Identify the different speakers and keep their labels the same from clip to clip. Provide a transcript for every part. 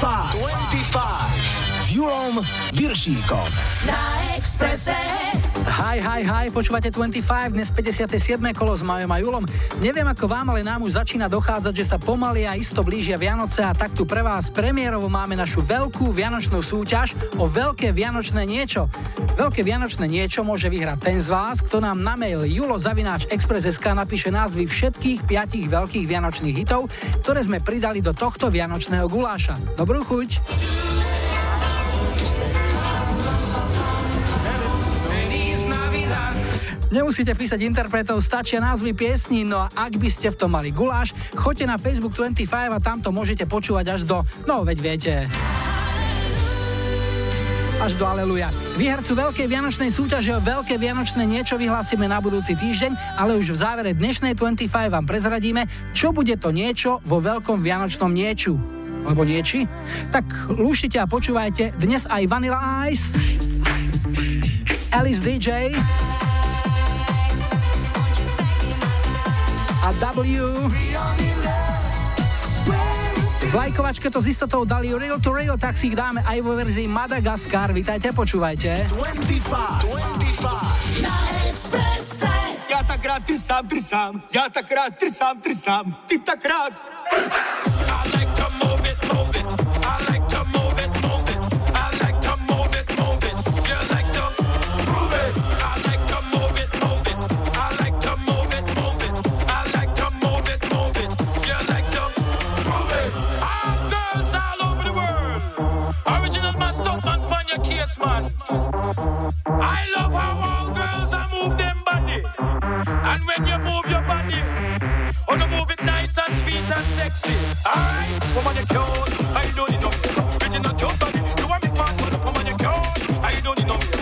Speaker 1: 25. 25. S Julom Viršíkom.
Speaker 2: Na Expresse.
Speaker 3: Hi, hi, hi, počúvate 25, dnes 57. kolo s Majom a Julom. Neviem ako vám, ale nám už začína dochádzať, že sa pomaly a isto blížia Vianoce a tak tu pre vás premiérovo máme našu veľkú vianočnú súťaž o veľké vianočné niečo. Veľké vianočné niečo môže vyhrať ten z vás, kto nám na mail julozavináčexpress.sk napíše názvy všetkých piatich veľkých vianočných hitov, ktoré sme pridali do tohto vianočného guláša. Dobrú chuť! Nemusíte písať interpretov, stačia názvy piesní, no a ak by ste v tom mali guláš, choďte na Facebook 25 a tam to môžete počúvať až do, no veď viete až do Aleluja. Výhercu Veľkej Vianočnej súťaže o Veľké Vianočné niečo vyhlásime na budúci týždeň, ale už v závere dnešnej 25 vám prezradíme, čo bude to niečo vo Veľkom Vianočnom nieču. Alebo nieči? Tak lúšite a počúvajte dnes aj Vanilla Ice, Alice DJ, a W. V lajkovačke to s istotou dali Real to Real, tak si ich dáme aj vo verzii Madagaskar. Vítajte, počúvajte.
Speaker 1: 25, 25.
Speaker 2: Na Expresse.
Speaker 4: Ja tak rád trsám, trsám, ja tak rád trsám, trsám, ty tak rád. I like to move it, move it. Your case, man. I love how all girls are move them body. And when you move your body, oh, you move it nice and sweet and sexy. Alright, woman, you cute. I don't need no makeup. Original cute body. You want me fat, woman, you cute. I don't need no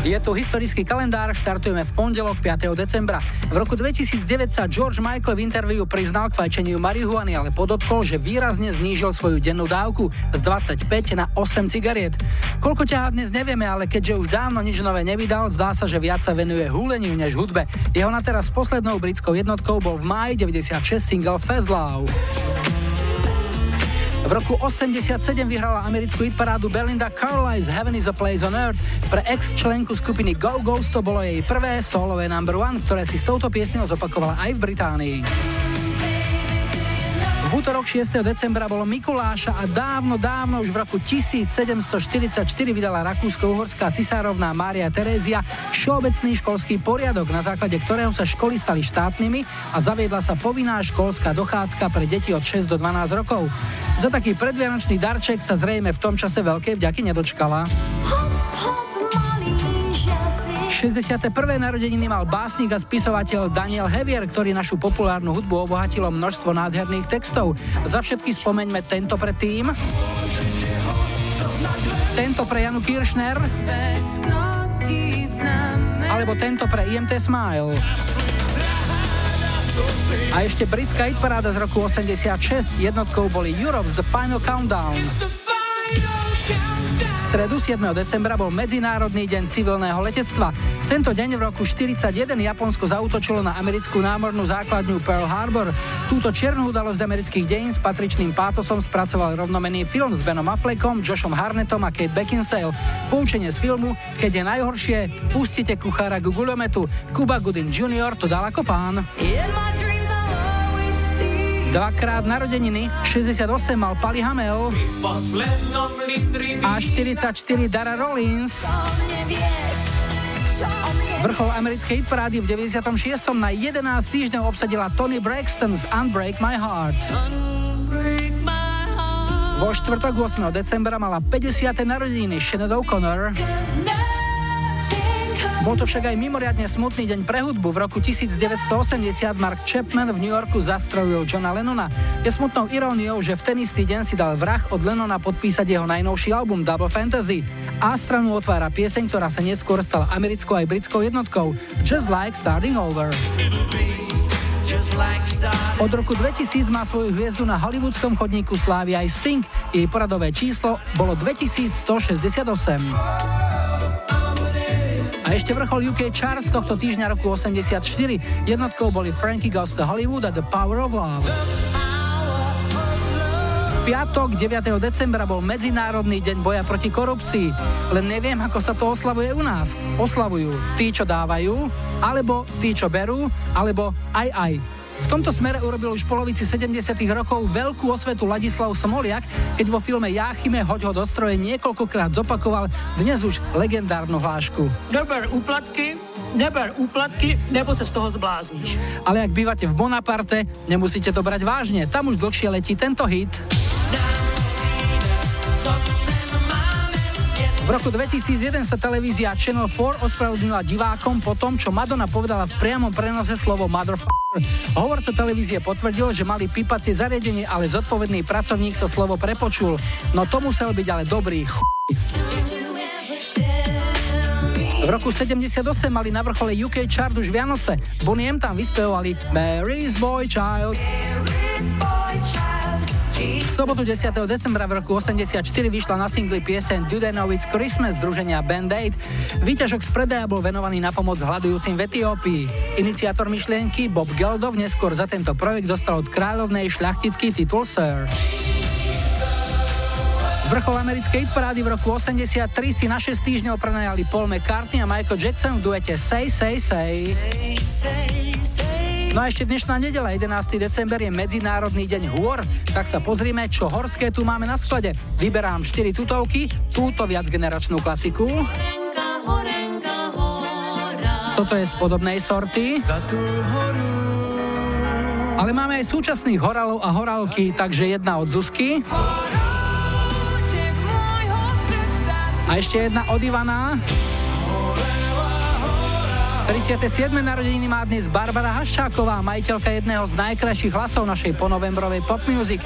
Speaker 3: Je tu historický kalendár, štartujeme v pondelok 5. decembra. V roku 2009 sa George Michael v interviu priznal k fajčeniu marihuany, ale podotkol, že výrazne znížil svoju dennú dávku z 25 na 8 cigariet. Koľko ťahá dnes nevieme, ale keďže už dávno nič nové nevydal, zdá sa, že viac sa venuje húleniu než hudbe. Jeho na teraz poslednou britskou jednotkou bol v máji 96 single Fast Love. V roku 87 vyhrala americkú hitparádu Belinda Carlisle Heaven is a Place on Earth. Pre ex-členku skupiny Go Ghost to bolo jej prvé solové number one, ktoré si s touto piesňou zopakovala aj v Británii. V útorok 6. decembra bolo Mikuláša a dávno, dávno už v roku 1744 vydala rakúsko-uhorská cisárovná Mária Terézia všeobecný školský poriadok, na základe ktorého sa školy stali štátnymi a zaviedla sa povinná školská dochádzka pre deti od 6 do 12 rokov. Za taký predvianočný darček sa zrejme v tom čase veľkej vďaky nedočkala. 61. narodeniny mal básnik a spisovateľ Daniel Hevier, ktorý našu populárnu hudbu obohatilo množstvo nádherných textov. Za všetky spomeňme tento pre tým. Tento pre Janu Kiršner. Alebo tento pre IMT Smile. A ešte britská hitparáda z roku 86. Jednotkou boli Europe's The Final Countdown stredu 7. decembra bol Medzinárodný deň civilného letectva. V tento deň v roku 41 Japonsko zautočilo na americkú námornú základňu Pearl Harbor. Túto čiernu udalosť amerických dejín s patričným pátosom spracoval rovnomený film s Benom Affleckom, Joshom Harnettom a Kate Beckinsale. Poučenie z filmu, keď je najhoršie, pustite kuchára k guľometu. Kuba Gooding Jr. to dal ako pán. Dvakrát narodeniny, 68 mal Pali Hamel a 44 Dara Rollins. Vrchol americkej parády v 96. na 11 týždňov obsadila Tony Braxton z Unbreak My Heart. Vo štvrtok 8. decembra mala 50. narodeniny Shannon O'Connor. Bol to však aj mimoriadne smutný deň pre hudbu. V roku 1980 Mark Chapman v New Yorku zastrelil Johna Lennona. Je smutnou iróniou, že v ten istý deň si dal vrah od Lennona podpísať jeho najnovší album Double Fantasy. A stranu otvára pieseň, ktorá sa neskôr stala americkou aj britskou jednotkou Just Like Starting Over. Od roku 2000 má svoju hviezdu na hollywoodskom chodníku slávy aj Sting. Jej poradové číslo bolo 2168. A ešte vrchol UK Charts tohto týždňa roku 84. Jednotkou boli Frankie Goes to Hollywood a The Power of Love. V piatok 9. decembra bol Medzinárodný deň boja proti korupcii. Len neviem, ako sa to oslavuje u nás. Oslavujú tí, čo dávajú, alebo tí, čo berú, alebo aj aj. V tomto smere urobil už v polovici 70. rokov veľkú osvetu Ladislav Smoliak, keď vo filme Jáchyme hoď ho do stroje niekoľkokrát zopakoval dnes už legendárnu hlášku.
Speaker 5: Neber úplatky, neber úplatky, nebo sa z toho zblázniš.
Speaker 3: Ale ak bývate v Bonaparte, nemusíte to brať vážne, tam už dlhšie letí tento hit. V roku 2001 sa televízia Channel 4 ospravedlnila divákom po tom, čo Madonna povedala v priamom prenose slovo motherfucker. Hovorca televízie potvrdil, že mali pípacie zariadenie, ale zodpovedný pracovník to slovo prepočul. No to musel byť ale dobrý ch... V roku 78 mali na vrchole UK chart už Vianoce. Boniem tam vyspevovali Mary's Boy Child. Mary's Boy Child. V sobotu 10. decembra v roku 84 vyšla na singli pieseň Do They Know It's Christmas združenia Band Aid. Výťažok z predaja bol venovaný na pomoc hľadujúcim v Etiópii. Iniciátor myšlienky Bob Geldov neskôr za tento projekt dostal od kráľovnej šľachtický titul Sir. Vrchol americkej parády v roku 83 si na 6 týždňov prenajali Paul McCartney a Michael Jackson v duete Say, Say, Say. say, say. No a ešte dnešná nedela, 11. december je Medzinárodný deň hôr, tak sa pozrime, čo horské tu máme na sklade. Vyberám 4 tutovky, túto viacgeneračnú klasiku. Toto je z podobnej sorty. Ale máme aj súčasných horalov a horálky, takže jedna od Zuzky. A ešte jedna od Ivana. 37. narodeniny má dnes Barbara Haščáková, majiteľka jedného z najkrajších hlasov našej ponovembrovej pop music.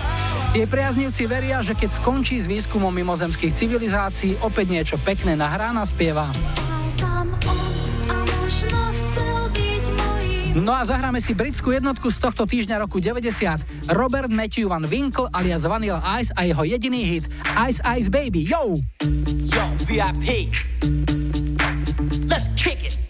Speaker 3: Jej priaznivci veria, že keď skončí s výskumom mimozemských civilizácií, opäť niečo pekné nahrá a spieva. No a zahráme si britskú jednotku z tohto týždňa roku 90. Robert Matthew Van Winkle alias Vanilla Ice a jeho jediný hit Ice Ice Baby. Yo!
Speaker 6: Yo, VIP. Let's kick it.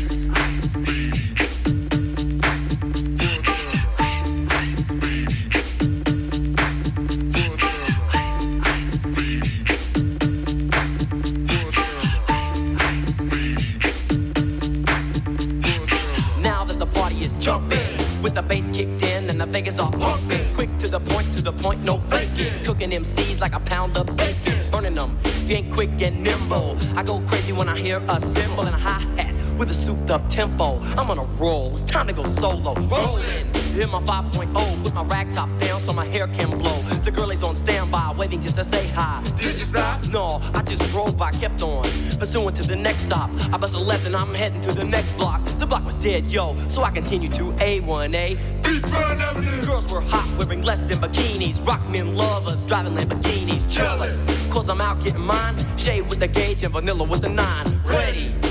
Speaker 6: Point, no faking. Cooking MCs like a pound of bacon. Burning them, if you ain't quick and nimble. I go crazy when I hear a cymbal and a hi hat with a souped up tempo. I'm on a roll, it's time to go solo. Rolling, hit my 5.0 with my rag top down so my hair can blow. The girl is on standby, waiting just to say hi.
Speaker 7: Did you stop?
Speaker 6: No, I just drove by, kept on. Pursuing to the next stop. I bust a left and I'm heading to the next block. The block was dead, yo, so I continue to A1A.
Speaker 7: Beachfront Avenue.
Speaker 6: Girls were hot, wearing less than bikinis. Rock men lovers, driving Lamborghinis. Jealous, cause I'm out getting mine. Shade with the gauge and vanilla with the nine. Ready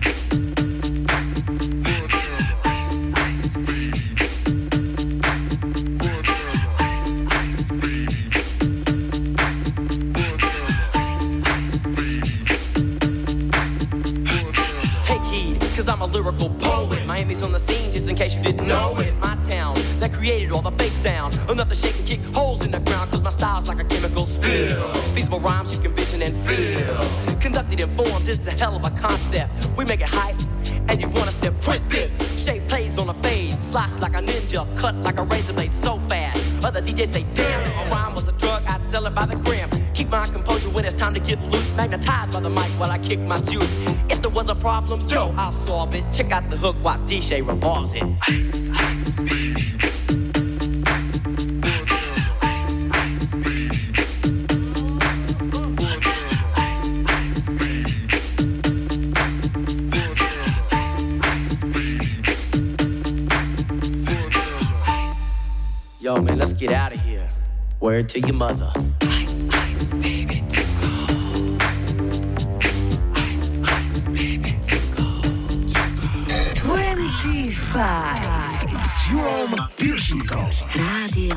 Speaker 6: Miami's on the scene, just in case you didn't know it. My town that created all the bass sound. Enough to shake and kick holes in the ground, cause my style's like a chemical spill. Feasible rhymes you can vision and feel. Conducted in form, this is a hell of a concept. We make it hype, and you want us to print this. Shape plays on a fade, slice like a ninja, cut like a razor blade so fast. Other DJs say, damn, a rhyme was a drug, I'd sell it by the gram. Keep my composure when it's time to get loose. Magnetized by the mic while I kick my juice. If there was a problem, yo, I'll solve it. Check out the hook while DJ revolves it. Ice, ice, Yo, man, let's get out of here. Word to your mother.
Speaker 2: 25.
Speaker 1: Julom Piršíkom.
Speaker 2: Rádio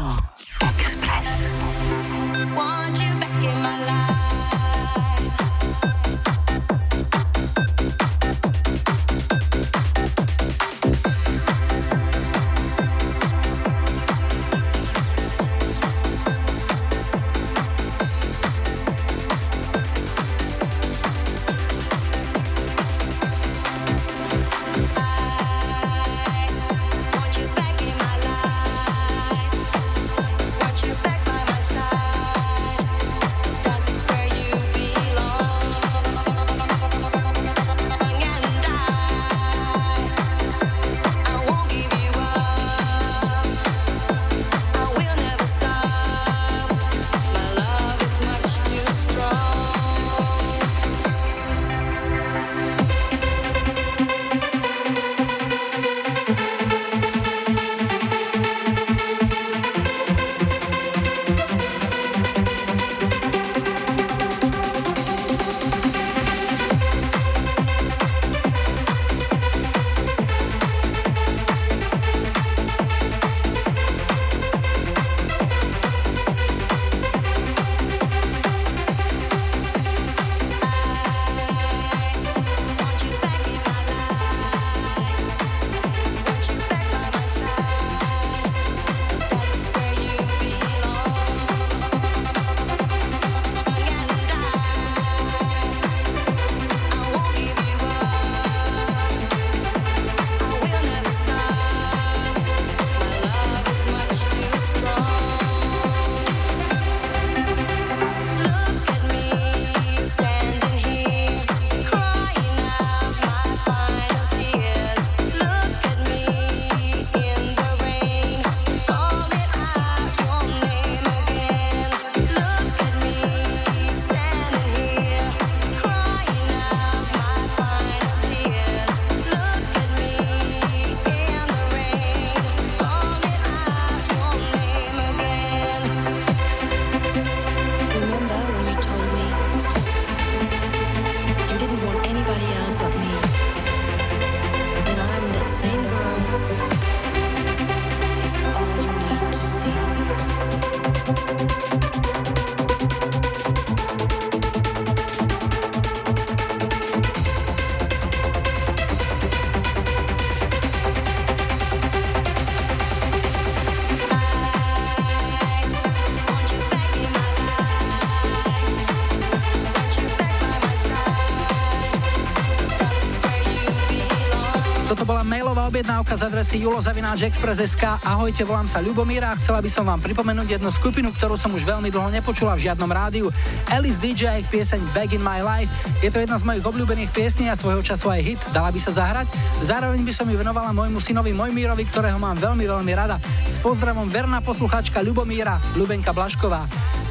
Speaker 3: mailová objednávka z adresy julozavináčexpress.sk. Ahojte, volám sa Ľubomíra a chcela by som vám pripomenúť jednu skupinu, ktorú som už veľmi dlho nepočula v žiadnom rádiu. Alice DJ a ich pieseň Back in My Life. Je to jedna z mojich obľúbených piesní a svojho času aj hit. Dala by sa zahrať? Zároveň by som ju venovala môjmu synovi Mojmírovi, ktorého mám veľmi, veľmi rada. S pozdravom verná poslucháčka Ľubomíra, Ľubenka Blašková.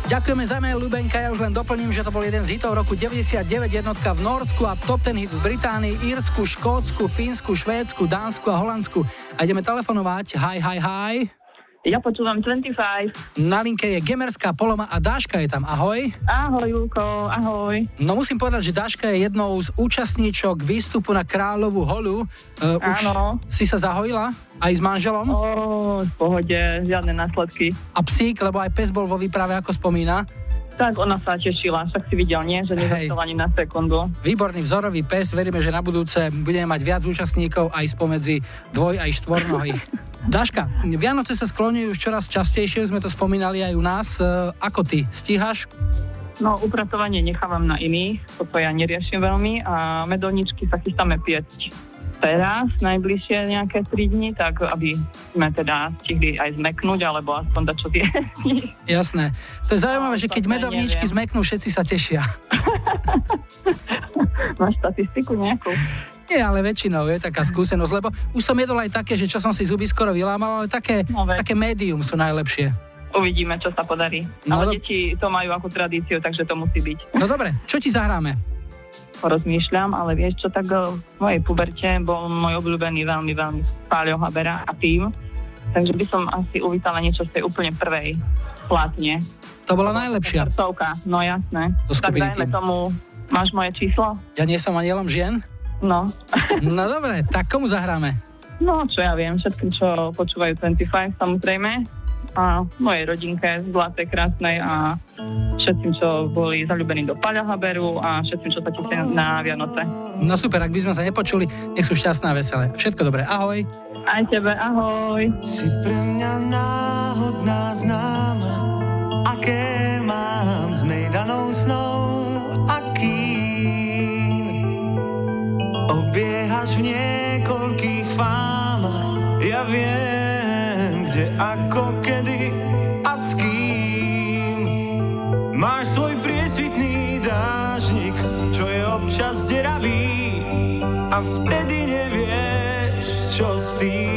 Speaker 3: Ďakujeme za mail, Lubenka. Ja už len doplním, že to bol jeden z hitov roku 99, jednotka v Norsku a top ten hit v Británii, Írsku, Škótsku, Fínsku, Švédsku, Dánsku a Holandsku. A ideme telefonovať. Hi, hi, hi.
Speaker 8: Ja počúvam 25.
Speaker 3: Na linke je Gemerská Poloma a Dáška je tam. Ahoj.
Speaker 8: Ahoj, Júko, ahoj.
Speaker 3: No musím povedať, že Dáška je jednou z účastníčok výstupu na Kráľovú holu. Uh, už
Speaker 8: Áno.
Speaker 3: si sa zahojila? Aj s manželom?
Speaker 8: Ó, v pohode, žiadne následky.
Speaker 3: A psík, lebo aj pes bol vo výprave, ako spomína.
Speaker 8: Tak ona sa tešila, však si videl, nie? Že nezastal ani na sekundu.
Speaker 3: Výborný vzorový pes, veríme, že na budúce budeme mať viac účastníkov aj spomedzi dvoj aj štvornohých. Daška, Vianoce sa skloňujú už čoraz častejšie, sme to spomínali aj u nás. E, Ako ty, stíhaš?
Speaker 8: No, upratovanie nechávam na iných, toto ja neriešim veľmi a medovničky sa chystáme piecť teraz, najbližšie nejaké 3 dni, tak aby sme teda stihli aj zmeknúť, alebo aspoň dať čo tie.
Speaker 3: Jasné. To je zaujímavé, že keď
Speaker 8: neviem.
Speaker 3: zmeknú, všetci sa tešia.
Speaker 8: Máš statistiku nejakú?
Speaker 3: Nie, ale väčšinou je taká skúsenosť, lebo už som jedol aj také, že čo som si zuby skoro vylámal, ale také,
Speaker 8: No, veď.
Speaker 3: také médium sú najlepšie.
Speaker 8: Uvidíme, čo sa podarí.
Speaker 3: No,
Speaker 8: Ale
Speaker 3: do-
Speaker 8: deti to majú ako tradíciu, takže to musí byť.
Speaker 3: No dobre, čo ti zahráme?
Speaker 8: Rozmýšľam, ale vieš čo, tak eh, v mojej puberte bol môj obľúbený veľmi, veľmi Páľo Habera a tým. Takže by som asi uvítala niečo z tej úplne prvej platne.
Speaker 3: To bola najlepšia.
Speaker 8: Srdcovka, no jasné.
Speaker 3: Do
Speaker 8: tak dajme
Speaker 3: Tým.
Speaker 8: tomu, máš moje číslo?
Speaker 3: Ja nie som anielom žien?
Speaker 8: No.
Speaker 3: No dobre, tak komu zahráme?
Speaker 8: No, čo ja viem, všetkým, čo počúvajú 25, samozrejme. A mojej rodinke, zlatej, krásnej a všetkým, čo boli zalúbení do Paľa Haberu a všetkým, čo sa tešia na Vianoce.
Speaker 3: No super, ak by sme sa nepočuli, nech sú šťastná a veselé. Všetko dobré, ahoj.
Speaker 8: Aj tebe, ahoj.
Speaker 9: Si pre mňa náhodná známa, aké mám s mejdanou snou, akým obiehaš v niekoľkých fámach. Ja viem, ako, kedy a s kým. Máš svoj priesvitný dážnik, čo je občas deravý a vtedy nevieš, čo s tým.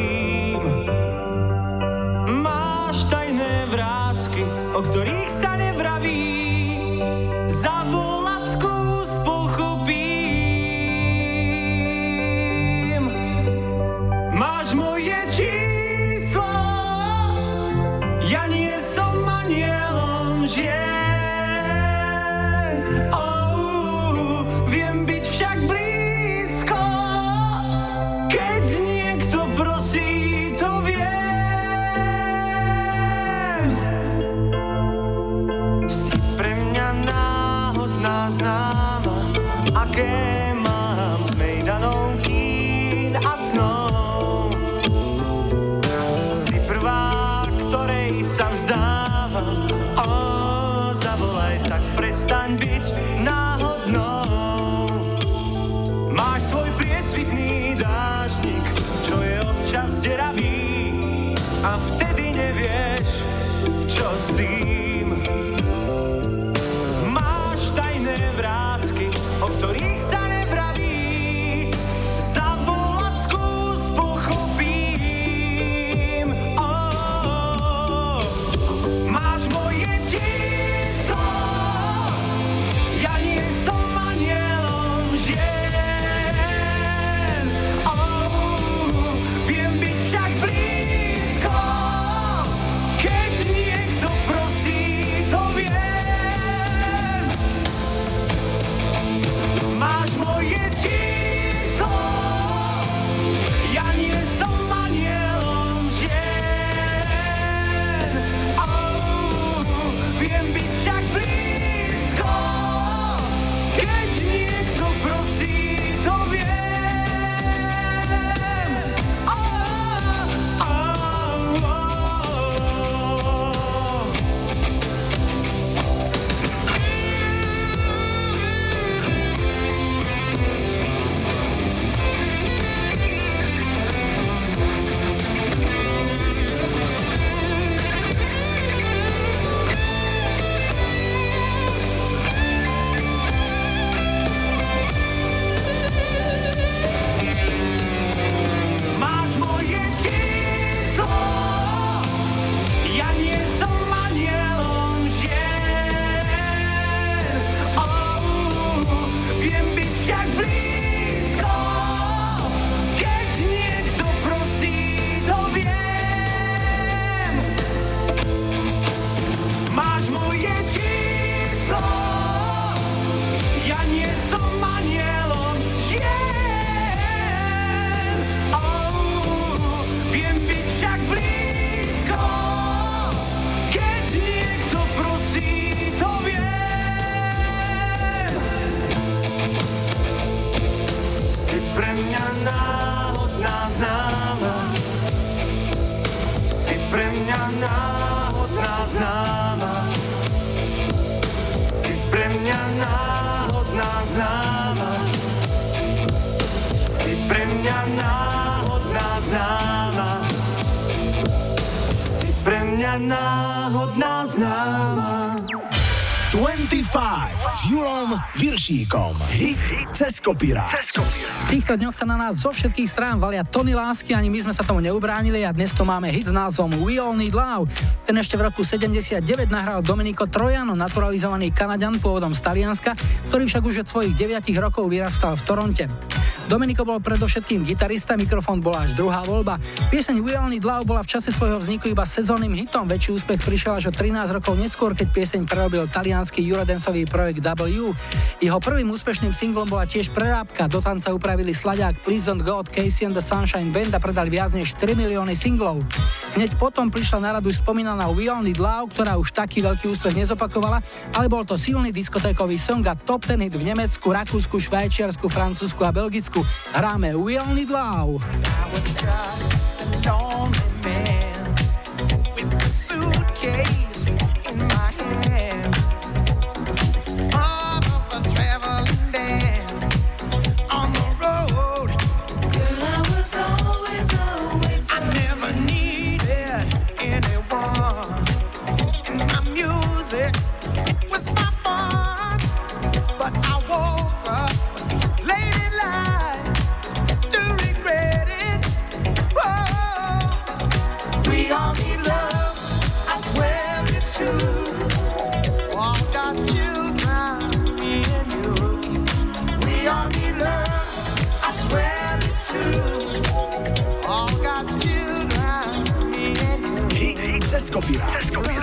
Speaker 1: Viršíkom. Hit cez kopírák.
Speaker 3: V týchto dňoch sa na nás zo všetkých strán valia tony lásky, ani my sme sa tomu neubránili a dnes tu máme hit s názvom We All Need Love. Ten ešte v roku 79 nahral Domenico Trojano, naturalizovaný Kanaďan pôvodom z Talianska, ktorý však už od svojich 9 rokov vyrastal v Toronte. Domenico bol predovšetkým gitarista, mikrofón bola až druhá voľba. Pieseň We All Need Love bola v čase svojho vzniku iba sezónnym hitom, väčší úspech prišiel až o 13 rokov neskôr, keď pieseň prerobil talianský Eurodensový projekt W. Jeho prvým úspešným singlom bola tiež prerábka, do tanca upravili sladiak Please Don't God, Casey and the Sunshine Band a predali viac než 3 milióny singlov. Hneď potom prišla na radu už spomínaná We Need Love, ktorá už taký veľký úspech nezopakovala, ale bol to silný diskotékový song a top ten hit v Nemecku, Rakúsku, Švajčiarsku, Francúzsku a Belgicku. Hráme We Need Love.
Speaker 1: Hit cez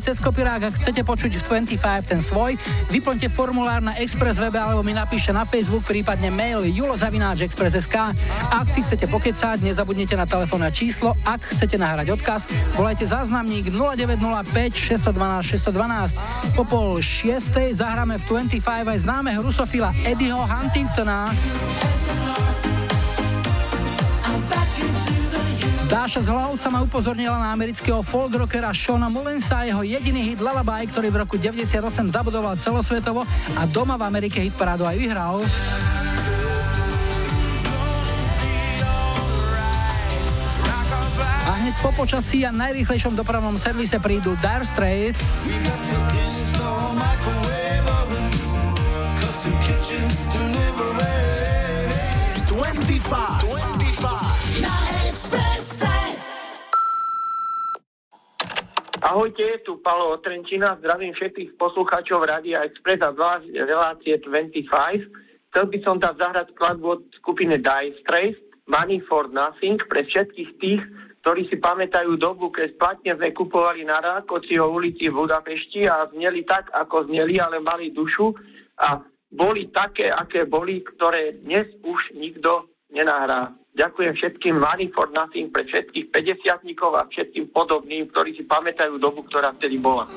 Speaker 3: cez kopirák. Ak chcete počuť v 25 ten svoj, vyplňte formulár na Express webe alebo mi napíšte na Facebook, prípadne mail julozavináčexpress.sk. Ak si chcete pokecať, nezabudnite na telefónne číslo. Ak chcete nahrať odkaz, volajte záznamník 0905 612 612. Po pol šiestej zahráme v 25 aj známeho rusofila Eddieho Huntingtona. Dáša z Hlavca ma upozornila na amerického folk rockera Shona Mullensa a jeho jediný hit Lullaby, ktorý v roku 98 zabudoval celosvetovo a doma v Amerike hit parádu aj vyhral. A hneď po počasí a najrýchlejšom dopravnom servise prídu Dire Straits,
Speaker 10: Ahojte, tu Palo od zdravím všetkých poslucháčov Rádia Express a zvlášť relácie 25. Chcel by som tam zahrať skladbu od skupiny Dire Straits, Money for Nothing, pre všetkých tých, ktorí si pamätajú dobu, keď platne sme kupovali na Rákociho ulici v Budapešti a zneli tak, ako zneli, ale mali dušu a boli také, aké boli, ktoré dnes už nikto nenahrá.
Speaker 11: Ďakujem všetkým Money for Nothing, pre všetkých 50 a všetkým podobným, ktorí si pamätajú dobu, ktorá vtedy bola.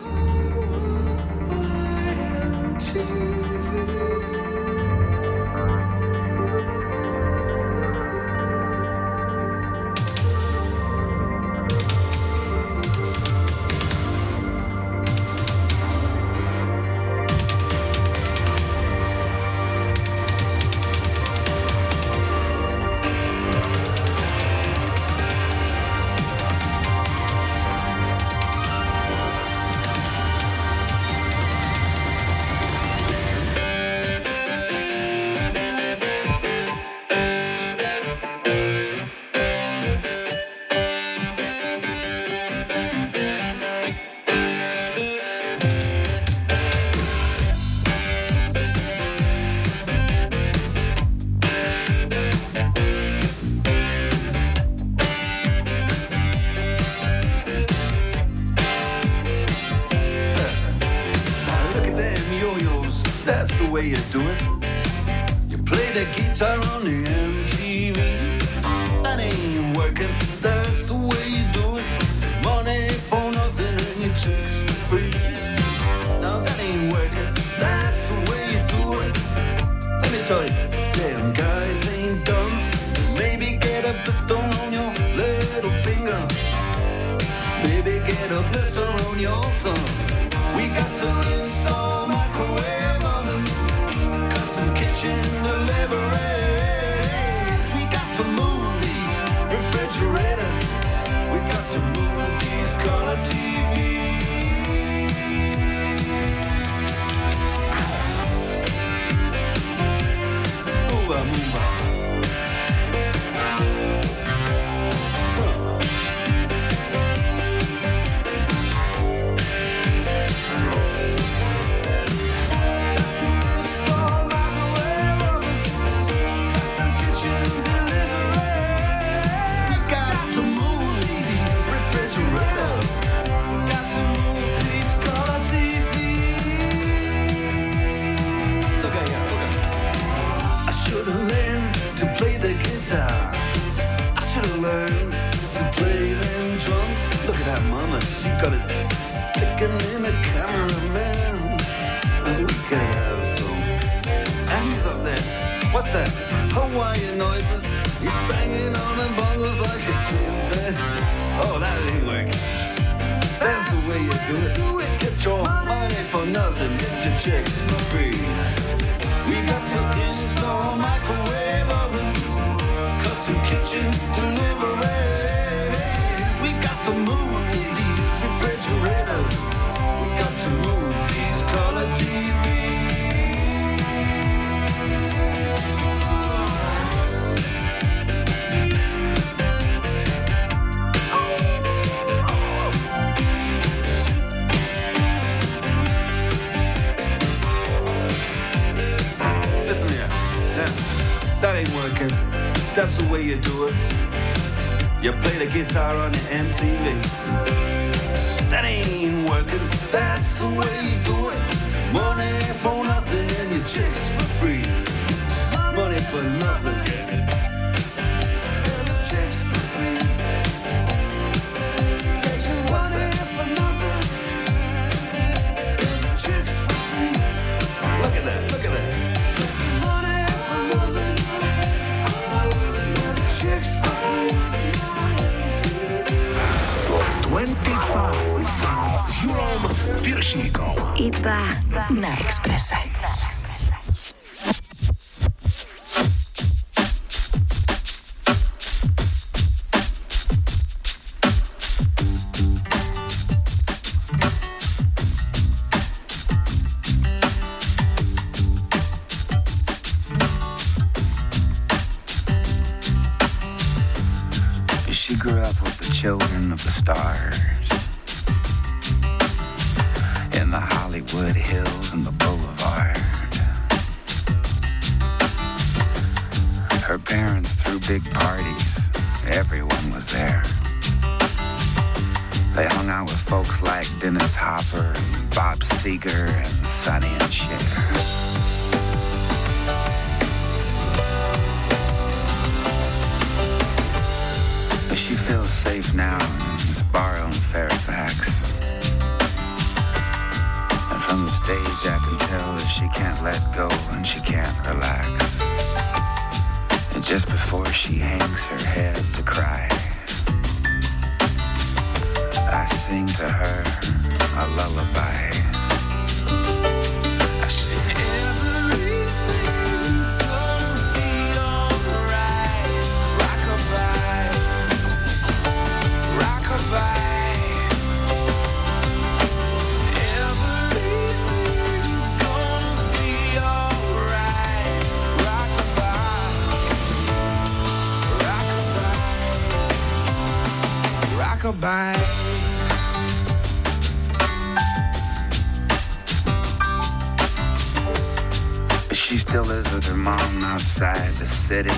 Speaker 12: City.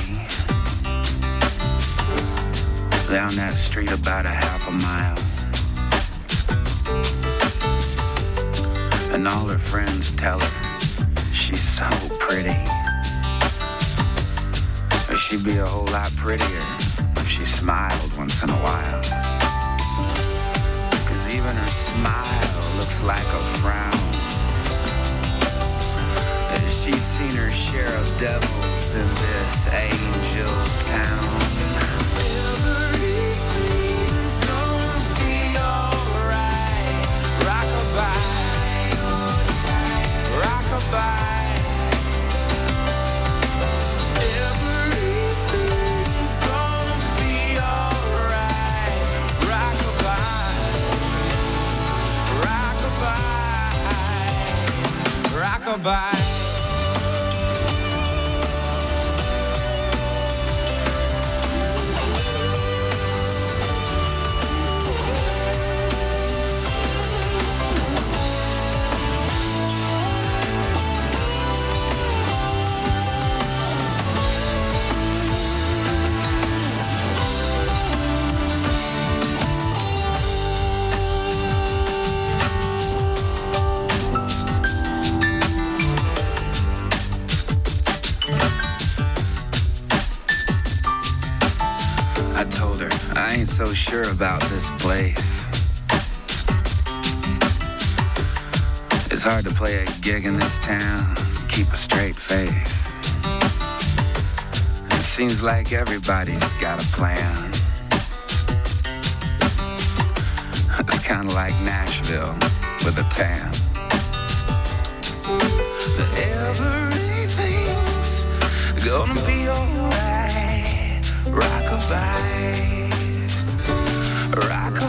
Speaker 12: Down that street about a half a mile. And all her friends tell her she's so pretty. But she'd be a whole lot prettier if she smiled once in a while. Cause even her smile looks like a frown. She's seen her share of devils in this angel town. Everything's about this place. It's hard to play a gig in this town, keep a straight face. It seems like everybody's got a plan. It's kind of like Nashville with a tan. Everything's gonna be alright. Rockabye,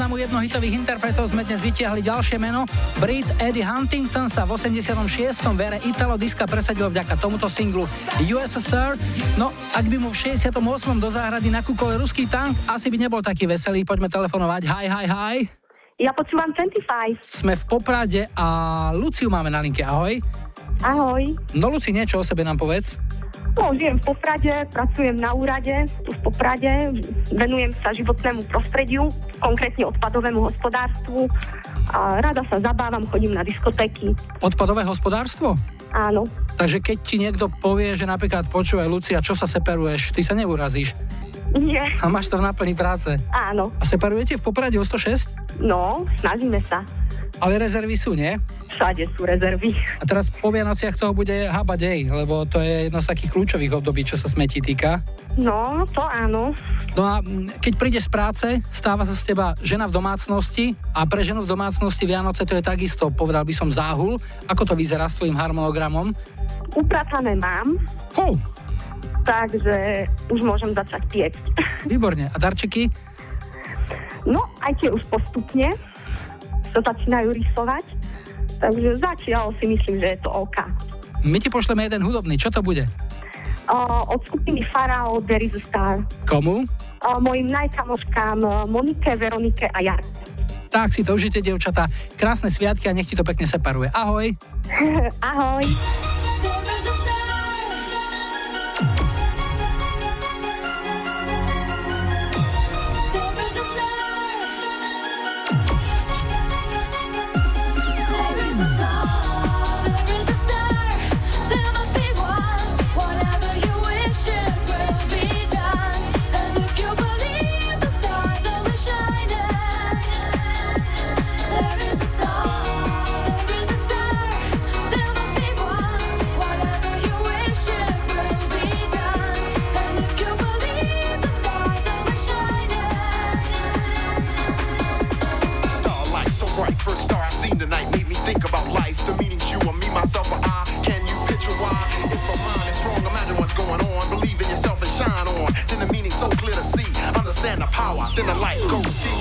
Speaker 3: zoznamu jednohitových interpretov sme dnes vytiahli ďalšie meno. Brit Eddie Huntington sa v 86. vere Italo Diska presadil vďaka tomuto singlu USSR. No, ak by mu v 68. do záhrady nakúkol ruský tank, asi by nebol taký veselý. Poďme telefonovať. Hi, hi, hi.
Speaker 13: Ja počúvam 25.
Speaker 3: Sme v Poprade a Luciu máme na linke. Ahoj.
Speaker 13: Ahoj.
Speaker 3: No Luci, niečo o sebe nám povedz.
Speaker 13: No, žijem v Poprade, pracujem na úrade tu v Poprade, venujem sa životnému prostrediu, konkrétne odpadovému hospodárstvu a rada sa zabávam, chodím na diskotéky.
Speaker 3: Odpadové hospodárstvo?
Speaker 13: Áno.
Speaker 3: Takže keď ti niekto povie, že napríklad počúvaj Lucia, čo sa seperuješ, ty sa neurazíš.
Speaker 13: Nie.
Speaker 3: A máš to v náplni práce?
Speaker 13: Áno.
Speaker 3: A separujete v Poprade o 106?
Speaker 13: No, snažíme sa.
Speaker 3: Ale rezervy sú, nie?
Speaker 13: Všade sú rezervy.
Speaker 3: A teraz po Vianociach toho bude habadej, lebo to je jedno z takých kľúčových období, čo sa smetí týka.
Speaker 13: No, to áno.
Speaker 3: No a keď prídeš z práce, stáva sa z teba žena v domácnosti a pre ženu v domácnosti Vianoce to je takisto, povedal by som, záhul. Ako to vyzerá s tvojim harmonogramom?
Speaker 13: Upratané mám.
Speaker 3: Oh.
Speaker 13: Takže už môžem začať piecť.
Speaker 3: Výborne. A darčeky?
Speaker 13: No, aj tie už postupne sa začínajú rysovať. Takže zatiaľ si myslím, že je to OK.
Speaker 3: My ti pošleme jeden hudobný. Čo to bude?
Speaker 13: Uh, od skupiny Farao There is a Star.
Speaker 3: Komu?
Speaker 13: Uh, mojim najkamoškám Monike, Veronike a Jar.
Speaker 3: Tak si to užite, devčatá. Krásne sviatky a nech ti to pekne separuje. Ahoj.
Speaker 13: Ahoj.
Speaker 14: power, then
Speaker 15: the light goes deep.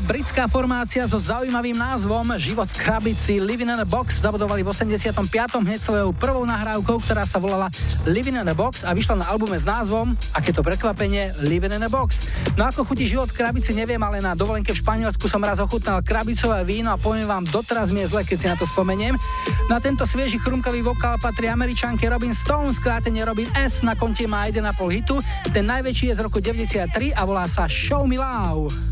Speaker 15: Britská formácia so zaujímavým názvom Život v krabici Living in a Box. Zabudovali v 85. hneď svojou prvou nahrávkou, ktorá sa volala Living in a Box a vyšla na albume s názvom, aké to prekvapenie, Living in a Box. No ako chutí život v krabici, neviem, ale na dovolenke v Španielsku som raz ochutnal krabicové víno a poviem vám, doteraz mi je zle, keď si na to spomeniem. Na tento svieži chrumkavý vokál patrí američanke Robin Stone, skrátenie Robin S. Na konte má 1,5 hitu. Ten najväčší je z roku 93 a volá sa Show Me Love.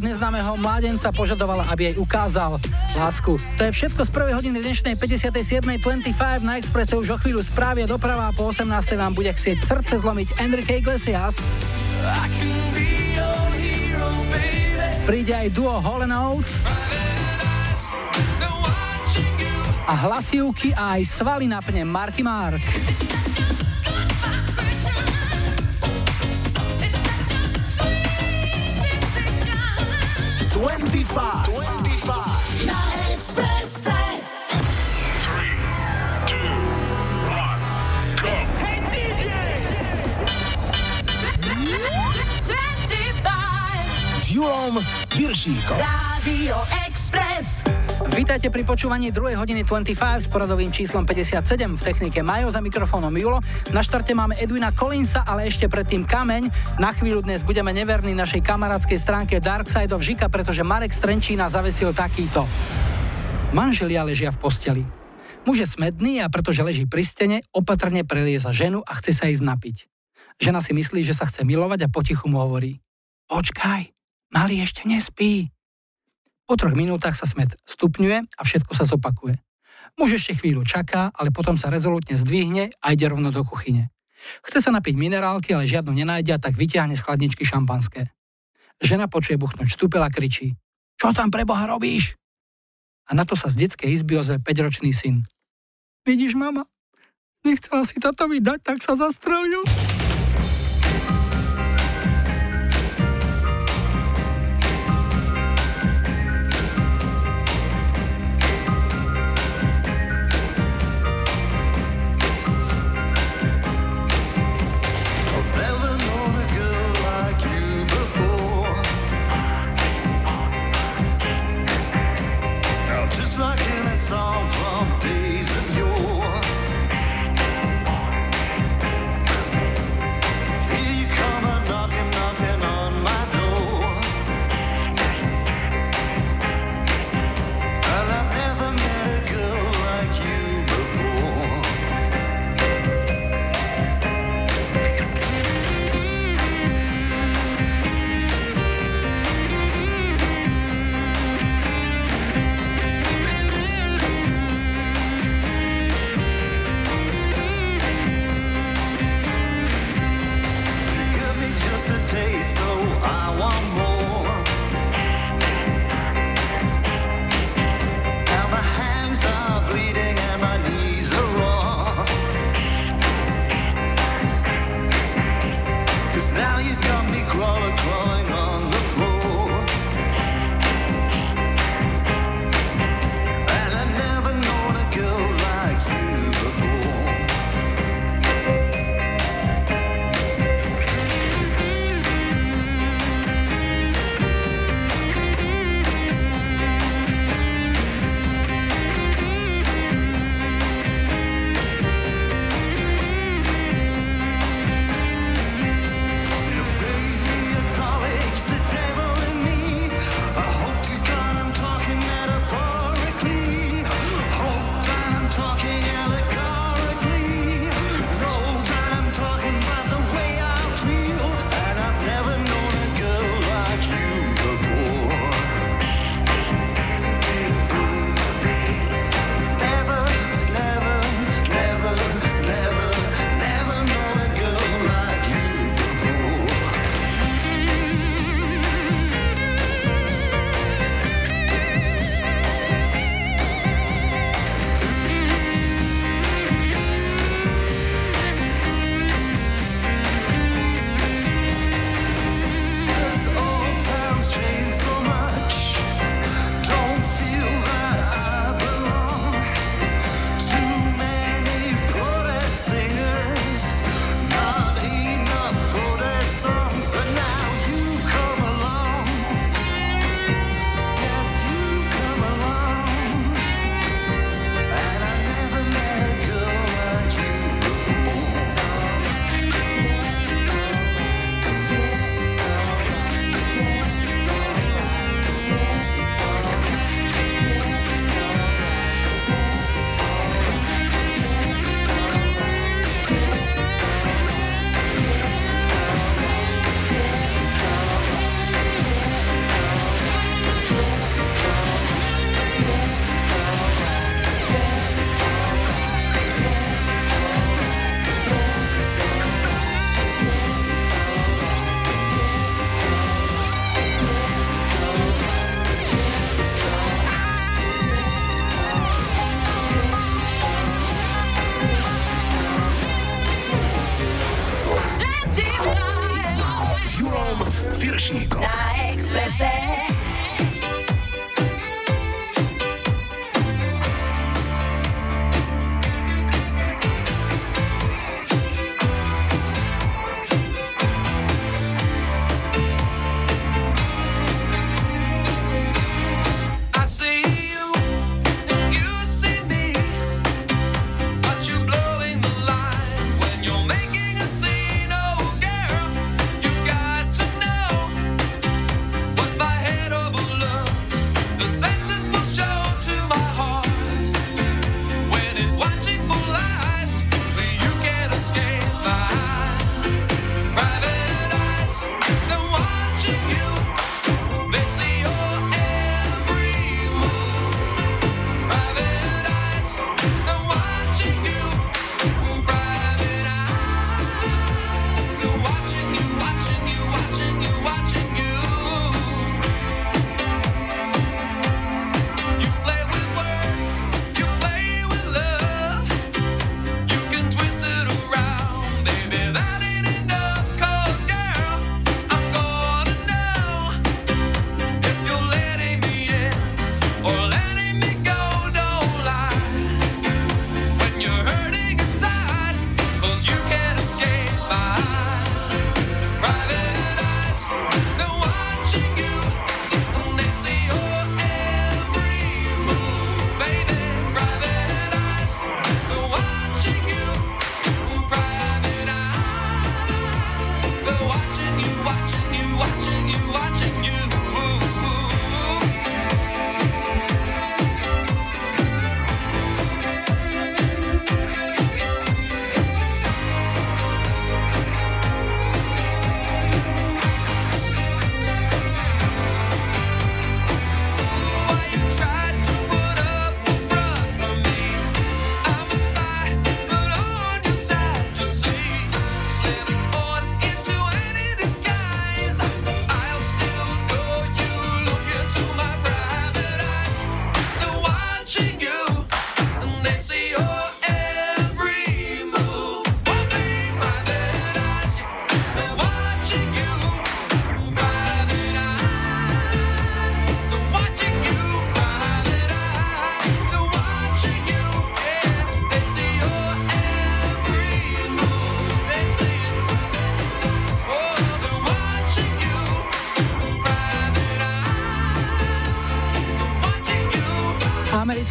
Speaker 15: Od neznámeho mládenca požadovala, aby jej ukázal lásku. To je všetko z prvej hodiny dnešnej 57.25 na Expresse už o chvíľu správie doprava a po 18. vám bude chcieť srdce zlomiť Enrique Iglesias. Príde aj duo Hall Oates a hlasivky a aj svaly napne Marky Mark.
Speaker 14: 25. 25. Na Expresse. S Julom Viršíkom. Rádio Express.
Speaker 15: Vítajte pri počúvaní 2. hodiny 25 s poradovým číslom 57 v technike Majo za mikrofónom Julo. Na štarte máme Edwina Collinsa, ale ešte predtým Kameň. Na chvíľu dnes budeme neverní našej kamarádskej stránke Darkside of Žika, pretože Marek Strenčína zavesil takýto. Manželia ležia v posteli.
Speaker 11: Muž je smedný a pretože leží pri stene, opatrne prelieza ženu a chce sa ísť napiť. Žena si myslí, že sa chce milovať a potichu mu hovorí. Počkaj, malý ešte nespí. Po troch minútach sa smet stupňuje a všetko sa zopakuje. Muž ešte chvíľu čaká, ale potom sa rezolutne zdvihne a ide rovno do kuchyne. Chce sa napiť minerálky, ale žiadnu nenájde a tak vyťahne z chladničky šampanské. Žena počuje buchnúť štúpel a kričí. Čo tam pre Boha robíš? A na to sa z detskej izby ozve 5-ročný syn. Vidíš, mama, nechcela si tatovi dať, tak sa zastrelil.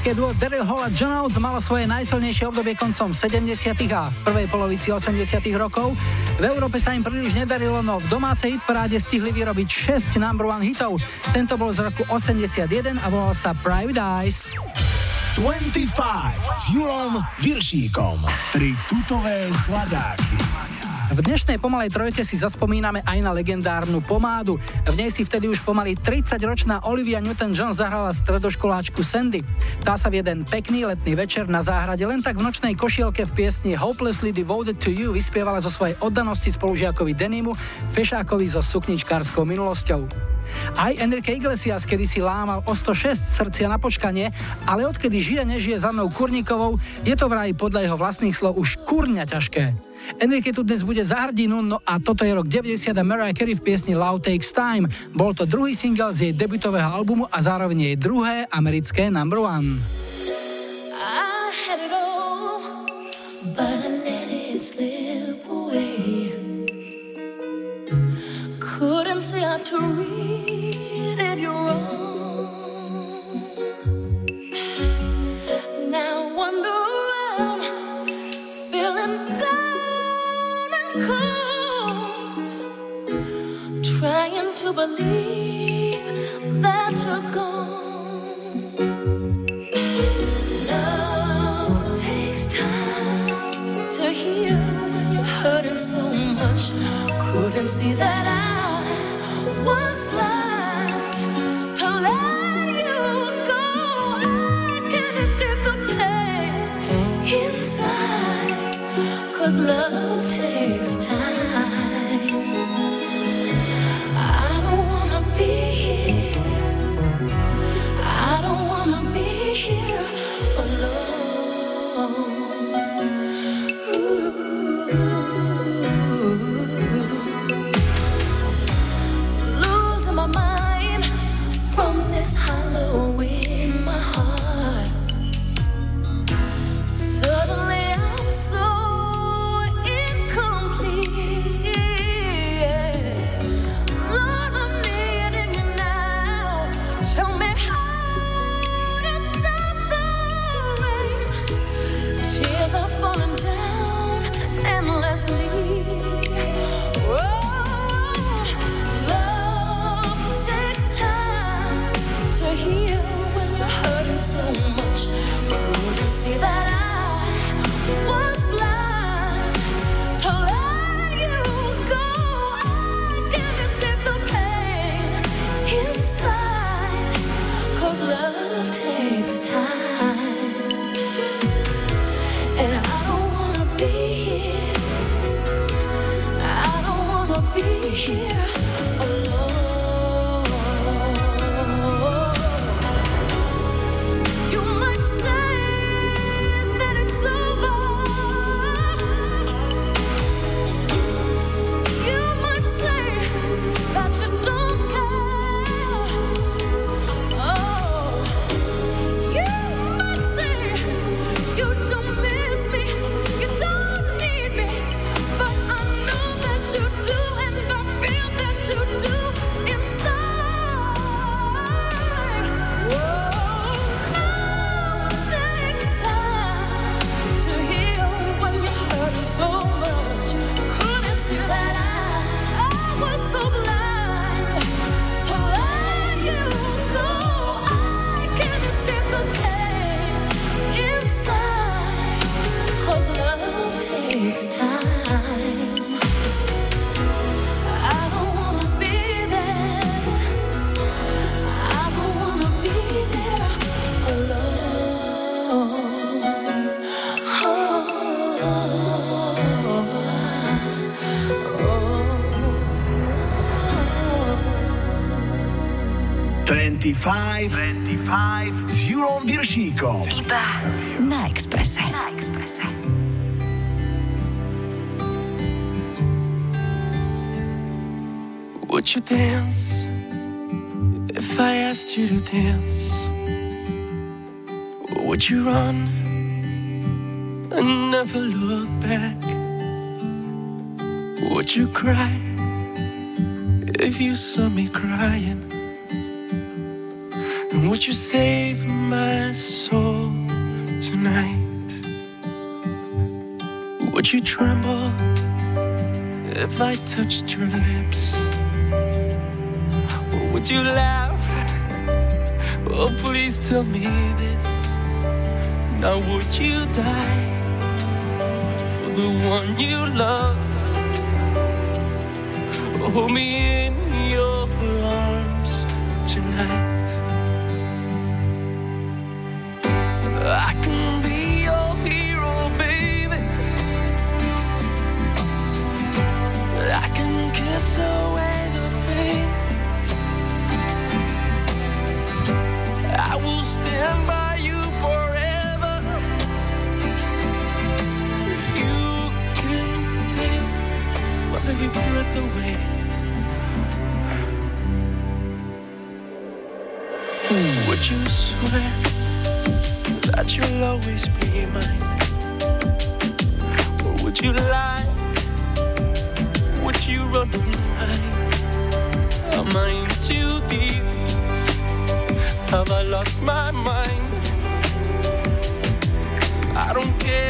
Speaker 3: Britské duo Daryl Hall a John Oates malo svoje najsilnejšie obdobie koncom 70. a v prvej polovici 80. rokov. V Európe sa im príliš nedarilo, no v domácej hitparáde stihli vyrobiť 6 number one hitov. Tento bol z roku 81 a volal sa Private Eyes.
Speaker 14: 25 s Julom Viršíkom. Tri tutové sladáky.
Speaker 3: V dnešnej pomalej trojke si zaspomíname aj na legendárnu pomádu. V nej si vtedy už pomaly 30-ročná Olivia Newton-John zahrala stredoškoláčku Sandy. Tá sa v jeden pekný letný večer na záhrade len tak v nočnej košielke v piesni Hopelessly Devoted to You vyspievala zo svojej oddanosti spolužiakovi Denimu, fešákovi so sukničkárskou minulosťou. Aj Enrique Iglesias kedy si lámal o 106 srdcia na počkanie, ale odkedy žije, nežije za mnou Kurníkovou, je to vraj podľa jeho vlastných slov už kurňa ťažké. Enrique tu dnes bude za hrdinu, no a toto je rok 90 a Mariah Carey v piesni Love Takes Time. Bol to druhý single z jej debutového albumu a zároveň jej druhé americké number one. To read it, you're wrong. To believe that you're gone. Love takes time to heal when you're hurting so much. Couldn't see that I was blind to let you go. I can't escape the pain inside, cause love.
Speaker 9: you run and never look back? Would you cry if you saw me crying? Would you save my soul tonight? Would you tremble if I touched your lips? Or would you laugh? Oh, please tell me this. Now, would you die for the one you love? Hold me in. Would you swear that you'll always be mine? Or would you lie? Would you run and hide? Am I in too deep? Have I lost my mind? I don't care.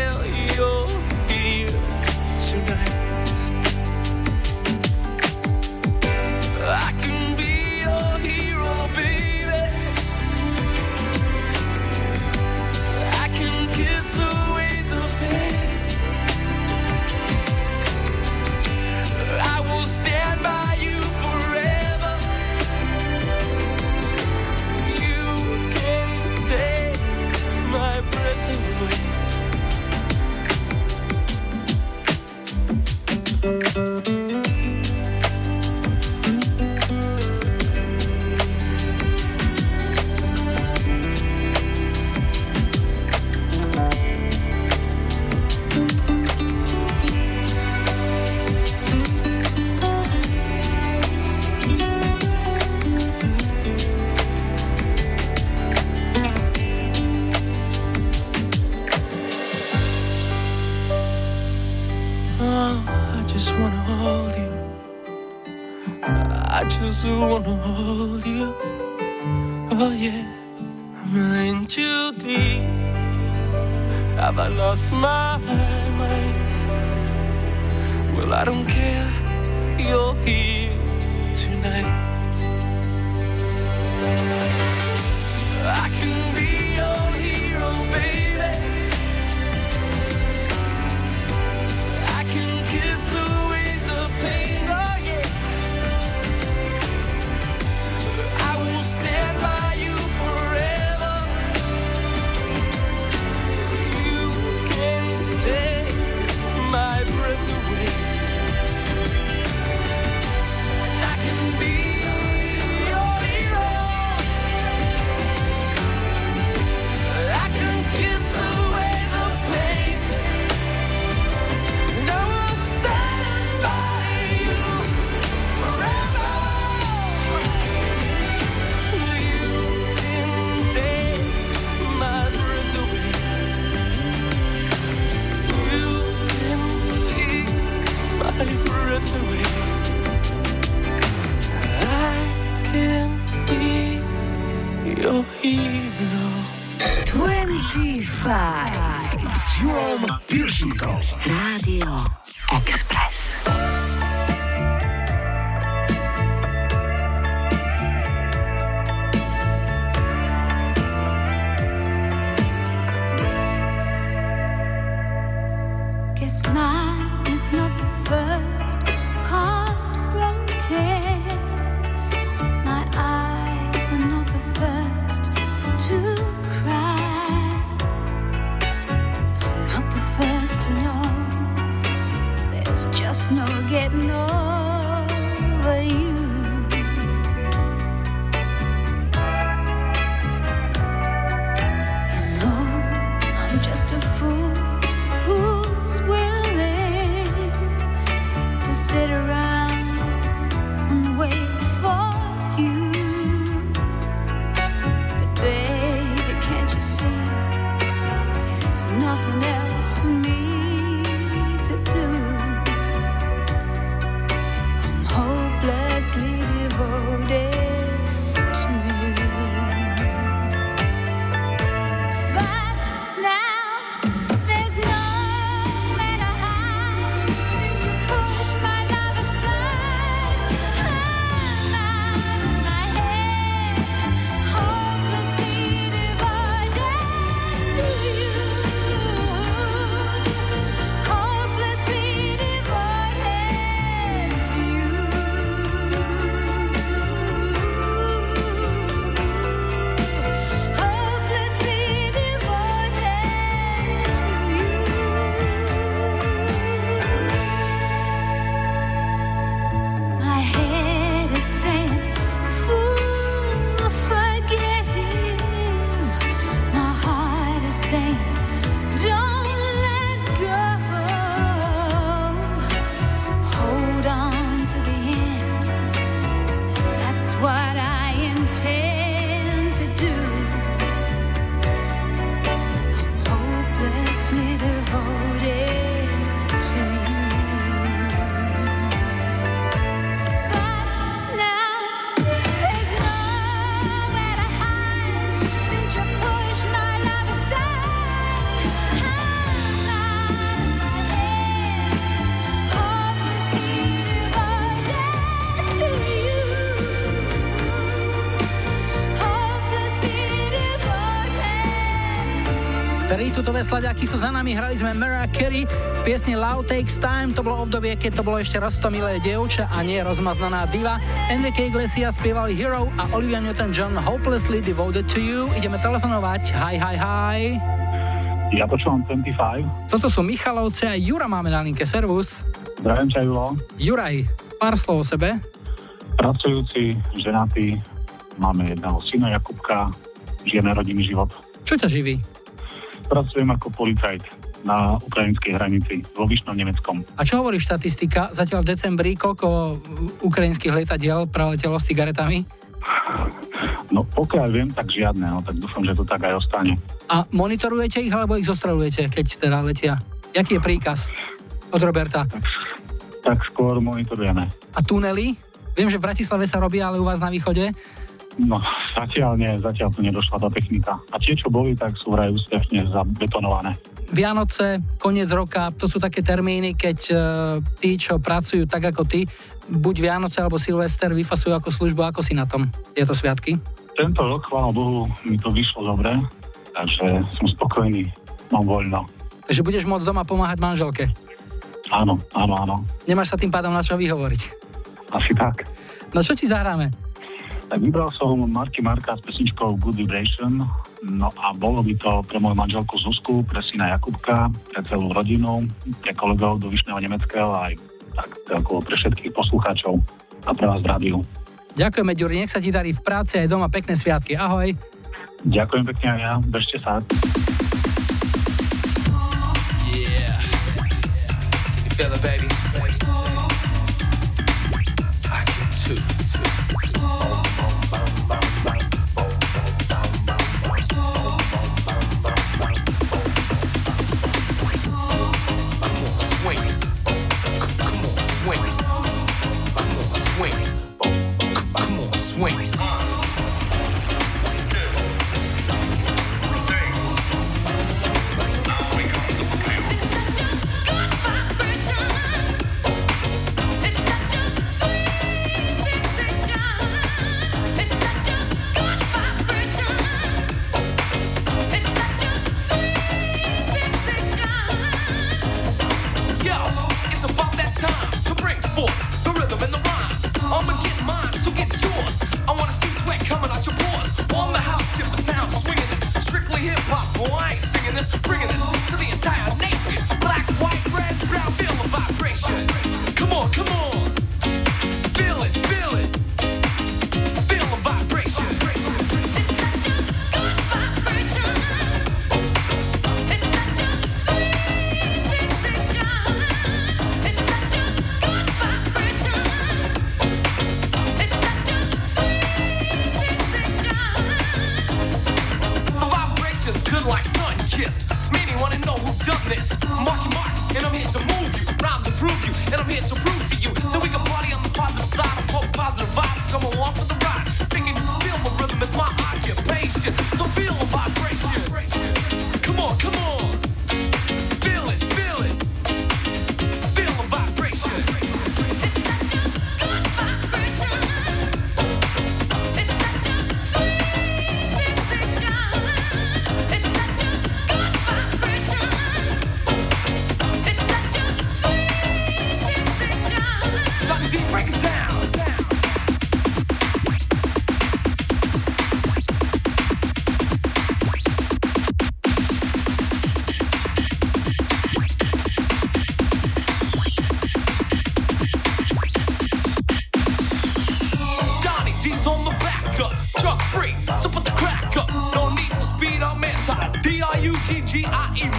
Speaker 16: Radio
Speaker 3: tutové sladiaky sú za nami, hrali sme Mariah Carey v piesni Love Takes Time, to bolo obdobie, keď to bolo ešte roztomilé dievča a nie rozmaznaná diva. Enrique Iglesias spievali Hero a Olivia Newton-John Hopelessly Devoted to You. Ideme telefonovať. Hi, hi, hi.
Speaker 17: Ja počúvam 25.
Speaker 3: Toto sú Michalovce a Jura máme na linke. Servus.
Speaker 17: Zdravím ťa, Julo.
Speaker 3: Juraj, pár slov o sebe.
Speaker 17: Pracujúci, ženatý, máme jedného syna Jakubka, žijeme rodinný život.
Speaker 3: Čo ťa živí?
Speaker 17: Pracujem ako policajt na ukrajinskej hranici vo Vyšnom Nemeckom.
Speaker 3: A čo hovorí štatistika? Zatiaľ v decembri koľko ukrajinských letadiel preletelo s cigaretami?
Speaker 17: No pokiaľ viem, tak žiadne, no tak dúfam, že to tak aj ostane.
Speaker 3: A monitorujete ich alebo ich zostrelujete, keď teda letia? Jaký je príkaz od Roberta?
Speaker 17: Tak, tak skôr monitorujeme.
Speaker 3: A tunely? Viem, že v Bratislave sa robia, ale u vás na východe?
Speaker 17: No, zatiaľ nie, zatiaľ tu nedošla tá technika. A tie, čo boli, tak sú vraj úspešne zabetonované.
Speaker 3: Vianoce, koniec roka, to sú také termíny, keď uh, tí, čo pracujú tak ako ty, buď Vianoce alebo Silvester vyfasujú ako službu, ako si na tom tieto sviatky?
Speaker 17: Tento rok, chvála Bohu, mi to vyšlo dobre, takže som spokojný, mám voľno.
Speaker 3: Takže budeš môcť doma pomáhať manželke?
Speaker 17: Áno, áno, áno.
Speaker 3: Nemáš sa tým pádom na čo vyhovoriť?
Speaker 17: Asi tak.
Speaker 3: No čo ti zahráme?
Speaker 17: Tak vybral som Marky Marka s pesničkou Good Vibration. No a bolo by to pre moju manželku Zuzku, pre syna Jakubka, pre celú rodinu, pre kolegov do Vyšného Nemeckého aj tak ako pre všetkých poslucháčov a pre vás v rádiu.
Speaker 3: Ďakujeme, Ďuri, nech sa ti darí v práci aj doma pekné sviatky. Ahoj.
Speaker 17: Ďakujem pekne aj ja, držte sa.
Speaker 12: Yeah. You feel it, baby? D-I-U-G-G-I-E, my body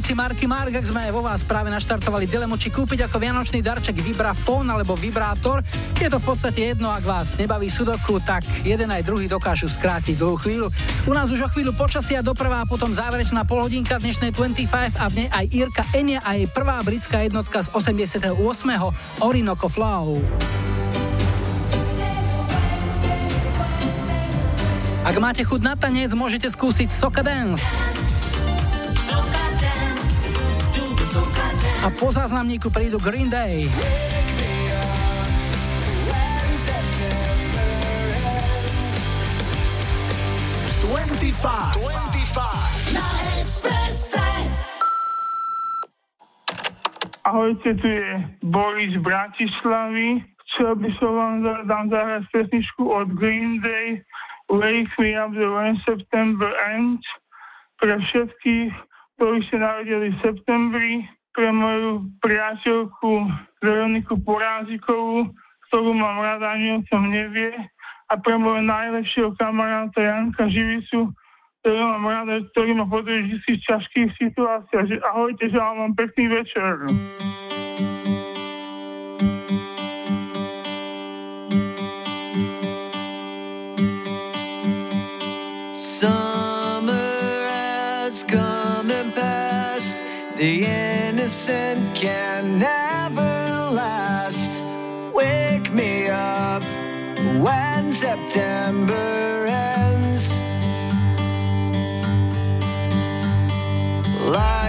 Speaker 3: vybrujúci Marky Mark, ak sme vo vás práve naštartovali dilemu, či kúpiť ako vianočný darček vibrafón alebo vibrátor. Je to v podstate jedno, ak vás nebaví sudoku, tak jeden aj druhý dokážu skrátiť dlhú chvíľu. U nás už o chvíľu počasia doprava a potom záverečná polhodinka dnešnej 25 a v nej aj Irka Enia a jej prvá britská jednotka z 88. Orinoco Flow. Ak máte chuť na tanec, môžete skúsiť Soka Dance. Záznamníku prídu Green Day.
Speaker 18: Ahojte, tu je Boris z Bratislavy. Chcel by som vám dám zahrať pesničku od Green Day Wake Me Up the When September Ends pre všetkých, ktorí sa narodili v septembri pre moju priateľku Veroniku Porázikovú, ktorú mám rada, ani o tom nevie, a pre môjho najlepšieho kamaráta Janka Živicu, ktorý mám rada, ktorý ma podrží v ťažkých situáciách. Ahojte, želám vám pekný večer.
Speaker 19: Summer has come and passed. The innocent can never last. Wake me up when September ends. Like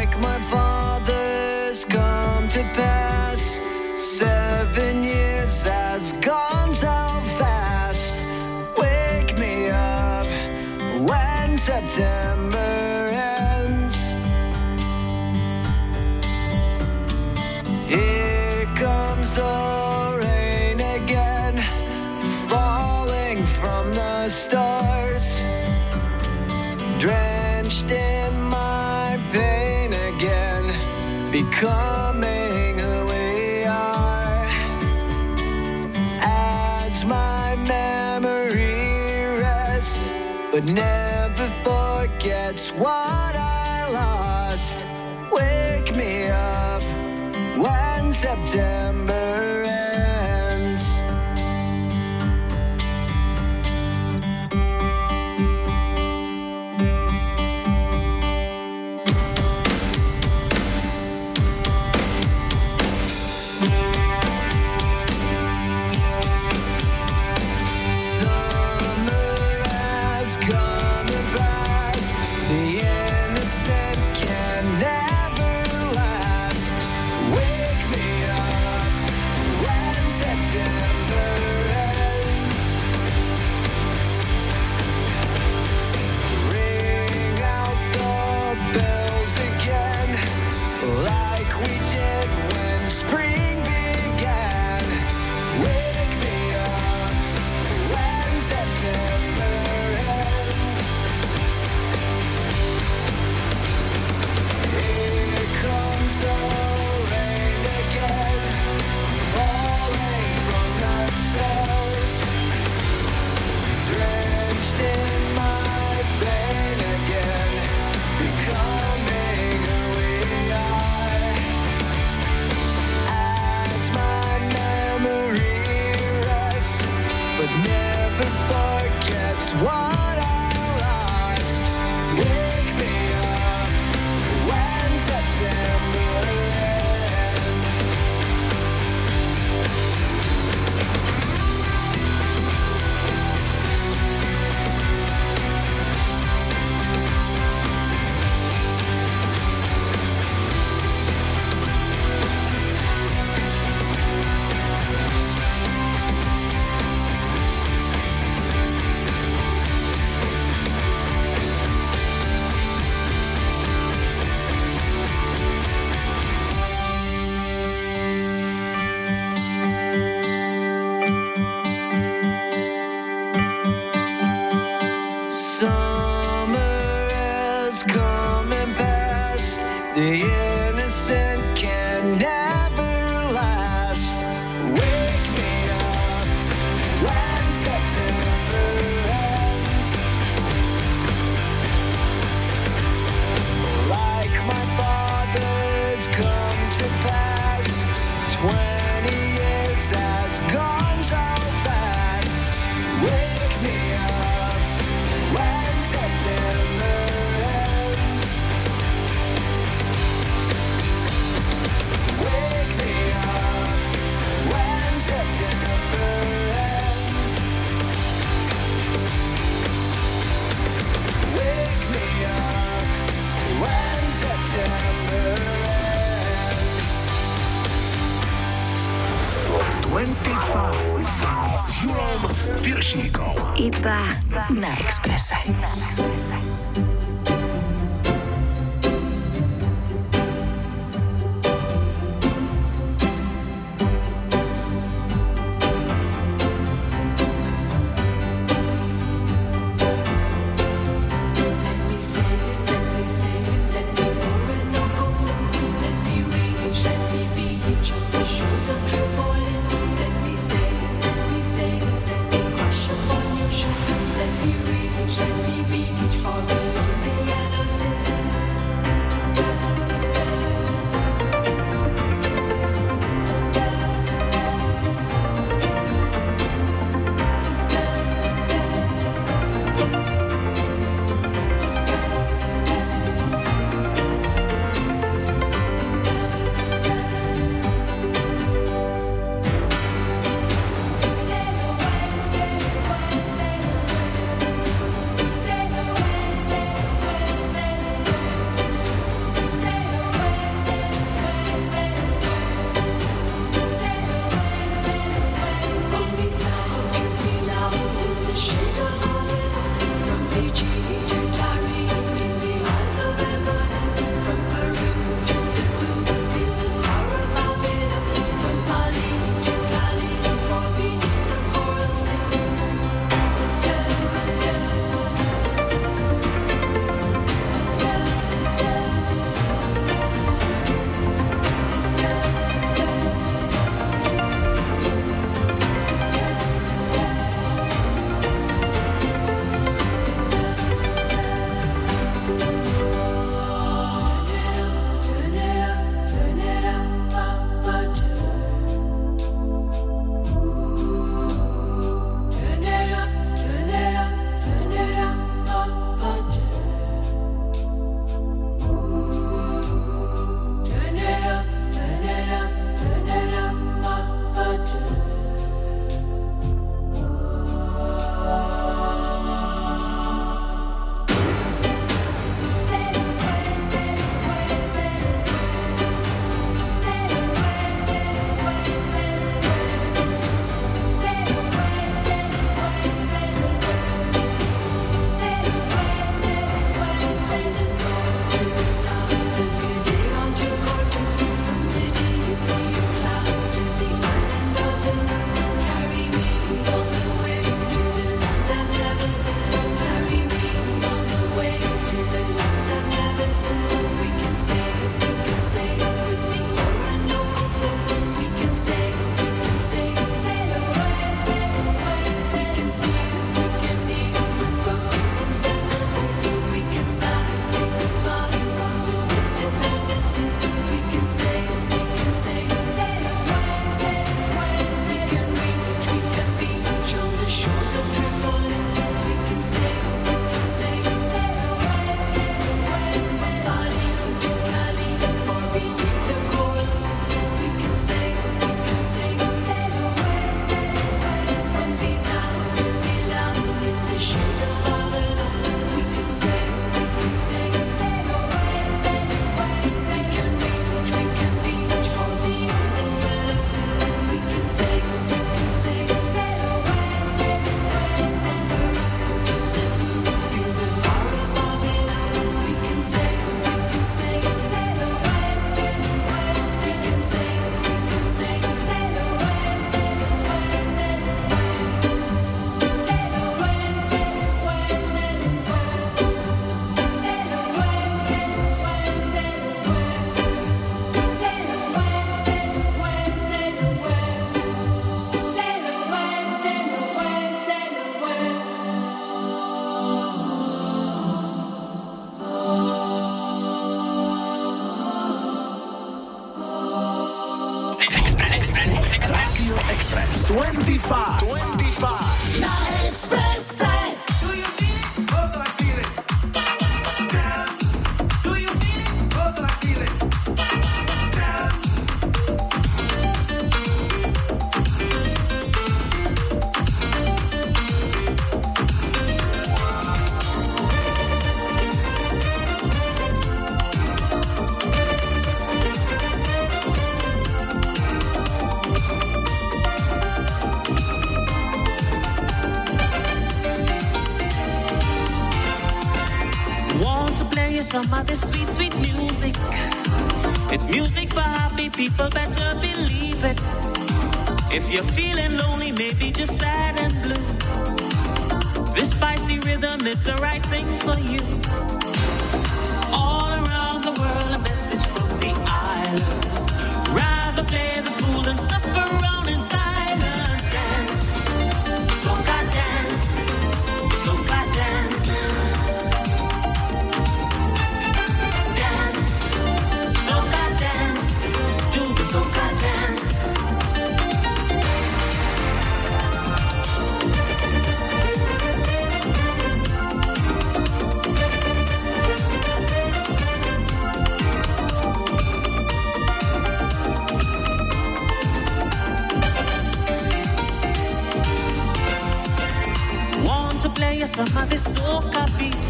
Speaker 9: you of this soca beat?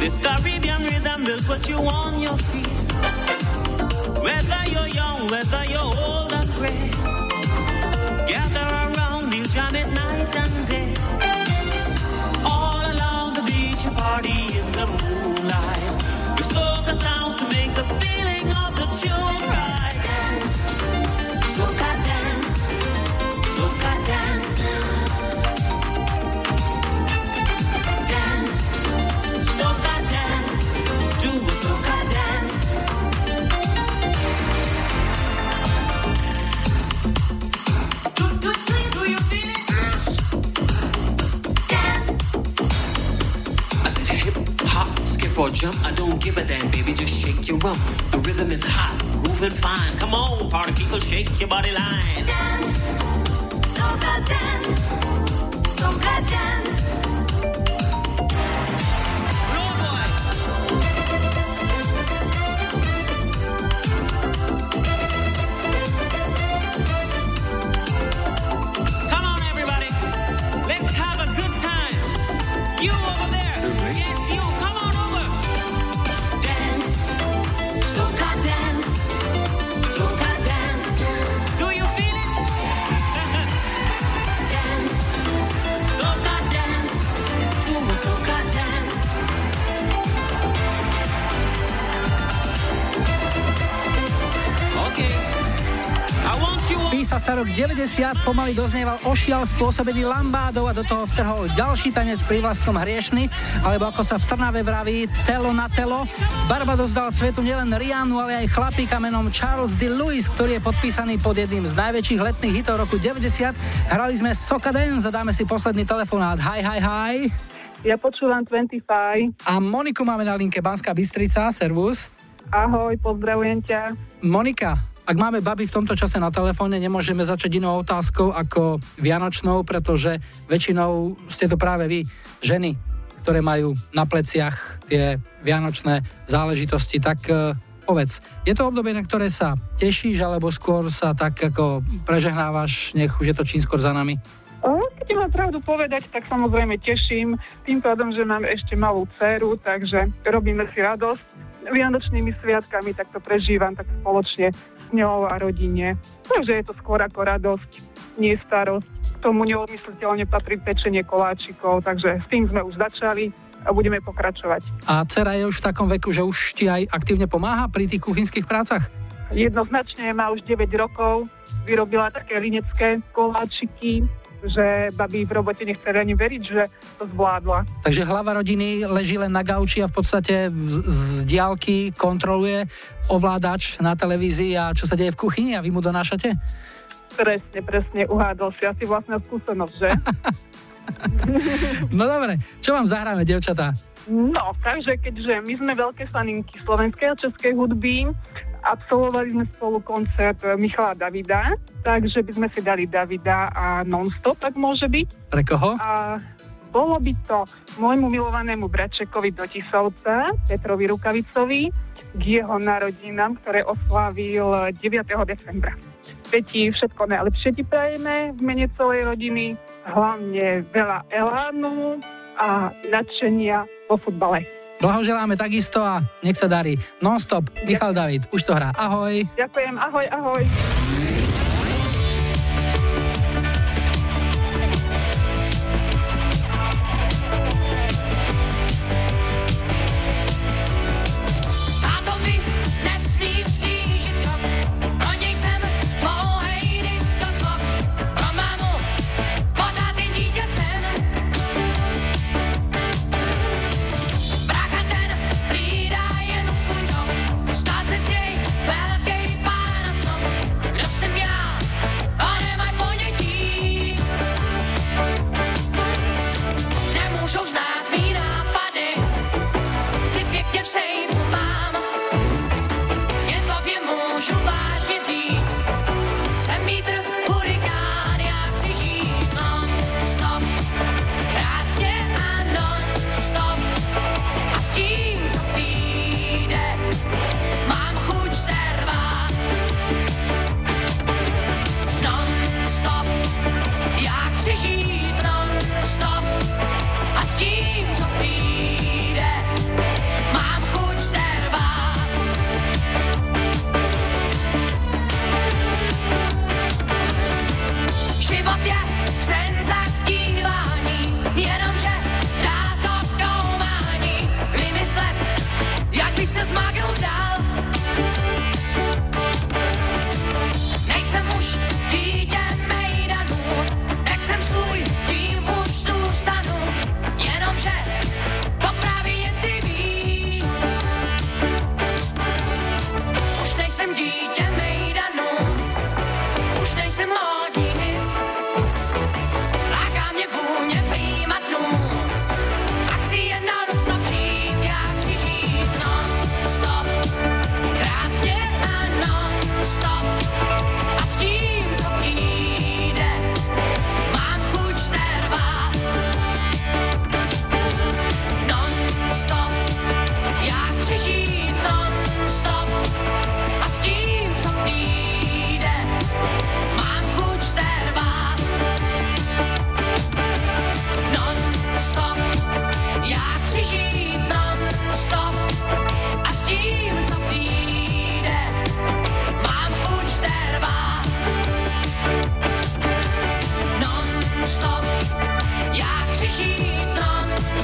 Speaker 9: This Caribbean rhythm will put you on your feet. Whether you're young, whether you're old and gray, gather around, we'll jam it night and day. All along the beach, a party in the moonlight. With soca sounds to make the feeling of the tune right.
Speaker 20: Jump. I don't give a damn, baby. Just shake your rump. The rhythm is hot, grooving fine. Come on, party people, shake your body line.
Speaker 9: Dance, soca dance.
Speaker 3: 90, pomaly doznieval ošial spôsobený lambádov a do toho vtrhol ďalší tanec pri vlastnom hriešny, alebo ako sa v Trnave vraví, telo na telo. Barbados dal svetu nielen Rianu, ale aj chlapíka menom Charles D. Lewis, ktorý je podpísaný pod jedným z najväčších letných hitov roku 90. Hrali sme Soca Dance a dáme si posledný telefonát. Hi, hi, hi.
Speaker 21: Ja počúvam 25.
Speaker 3: A Moniku máme na linke Banská Bystrica, servus.
Speaker 21: Ahoj, pozdravujem ťa.
Speaker 3: Monika, ak máme baby v tomto čase na telefóne, nemôžeme začať inou otázkou ako Vianočnou, pretože väčšinou ste to práve vy, ženy, ktoré majú na pleciach tie vianočné záležitosti. Tak e, povedz, je to obdobie, na ktoré sa tešíš, alebo skôr sa tak ako prežehnávaš, nech už je to čím skôr za nami?
Speaker 21: Keď mám pravdu povedať, tak samozrejme teším tým pádom, že mám ešte malú dceru, takže robíme si radosť. Vianočnými sviatkami tak to prežívam tak spoločne ňou a rodine. Takže je to skôr ako radosť, nie starosť. K tomu neodmysliteľne patrí pečenie koláčikov, takže s tým sme už začali a budeme pokračovať.
Speaker 3: A dcera je už v takom veku, že už ti aj aktívne pomáha pri tých kuchynských prácach?
Speaker 21: Jednoznačne má už 9 rokov, vyrobila také linecké koláčiky, že babi v robote nechce ani veriť, že to zvládla.
Speaker 3: Takže hlava rodiny leží len na gauči a v podstate z, z diálky kontroluje ovládač na televízii a čo sa deje v kuchyni a vy mu donášate?
Speaker 21: Presne, presne, uhádol si asi vlastná skúsenosť, že?
Speaker 3: No dobre, čo vám zahráme, devčatá?
Speaker 21: No, takže keďže my sme veľké faninky slovenskej a českej hudby
Speaker 22: Absolvovali sme spolu koncert Michala Davida, takže by sme si dali Davida a non-stop, tak môže byť.
Speaker 3: Pre koho?
Speaker 22: A bolo by to môjmu milovanému bračekovi do Tisovca, Petrovi Rukavicovi, k jeho narodinám, ktoré oslávil 9. decembra. Peti, všetko najlepšie ti prajeme v mene celej rodiny, hlavne veľa elánu a nadšenia po futbale.
Speaker 3: Blahoželáme takisto a nech sa darí. Nonstop, Michal David, už to hrá. Ahoj.
Speaker 22: Ďakujem, ahoj, ahoj.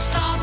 Speaker 23: stop.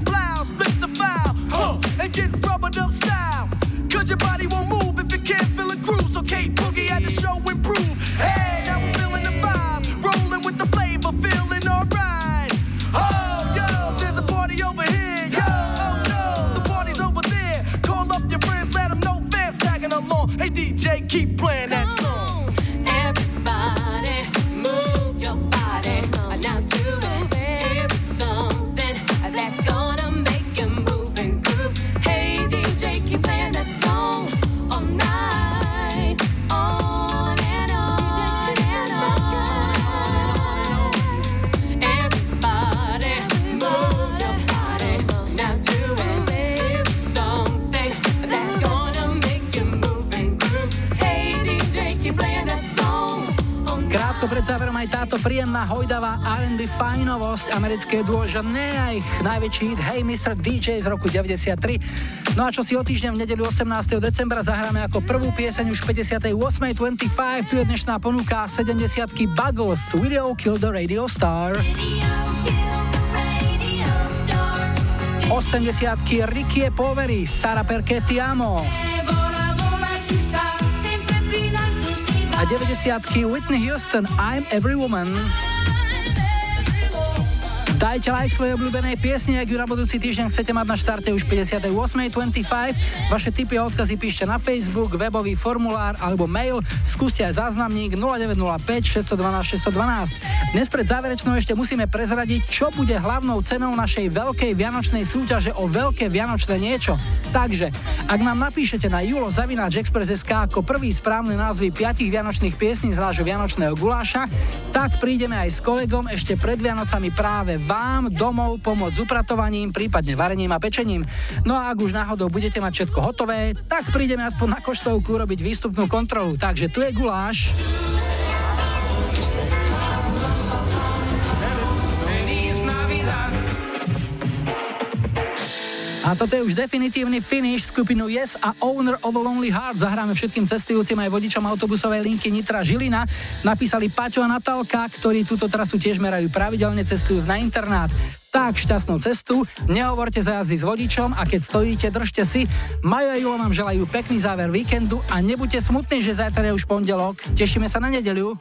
Speaker 23: Snatch up
Speaker 3: fajnovosť, americké duo Žané a ich najväčší hit Hey Mr. DJ z roku 93. No a čo si o týždeň v nedeľu 18. decembra zahráme ako prvú pieseň už 58.25, tu je dnešná ponuka 70 Buggles, Video Kill the Radio Star. 80 Ricky Poveri, Sara perché ti amo. A 90 Whitney Houston, I'm Every Woman. Dajte like svojej obľúbenej piesni, ak ju na budúci týždeň chcete mať na štarte už 58.25. Vaše tipy a odkazy píšte na Facebook, webový formulár alebo mail. Skúste aj záznamník 0905 612 612. Dnes pred záverečnou ešte musíme prezradiť, čo bude hlavnou cenou našej veľkej vianočnej súťaže o veľké vianočné niečo. Takže, ak nám napíšete na julo.express.sk ako prvý správny názvy 5 vianočných piesní z nášho vianočného guláša, tak prídeme aj s kolegom ešte pred Vianocami práve vám domov pomôcť s upratovaním, prípadne varením a pečením. No a ak už náhodou budete mať všetko hotové, tak prídeme aspoň na koštovku robiť výstupnú kontrolu. Takže tu je guláš. A toto je už definitívny finish skupinu Yes a Owner of a Lonely Heart. Zahráme všetkým cestujúcim aj vodičom autobusovej linky Nitra Žilina. Napísali Paťo a Natálka, ktorí túto trasu tiež merajú pravidelne cestujú na internát. Tak, šťastnú cestu, nehovorte za jazdy s vodičom a keď stojíte, držte si. Majo a Julo vám želajú pekný záver víkendu a nebuďte smutní, že zajtra je už pondelok. Tešíme sa na nedeľu.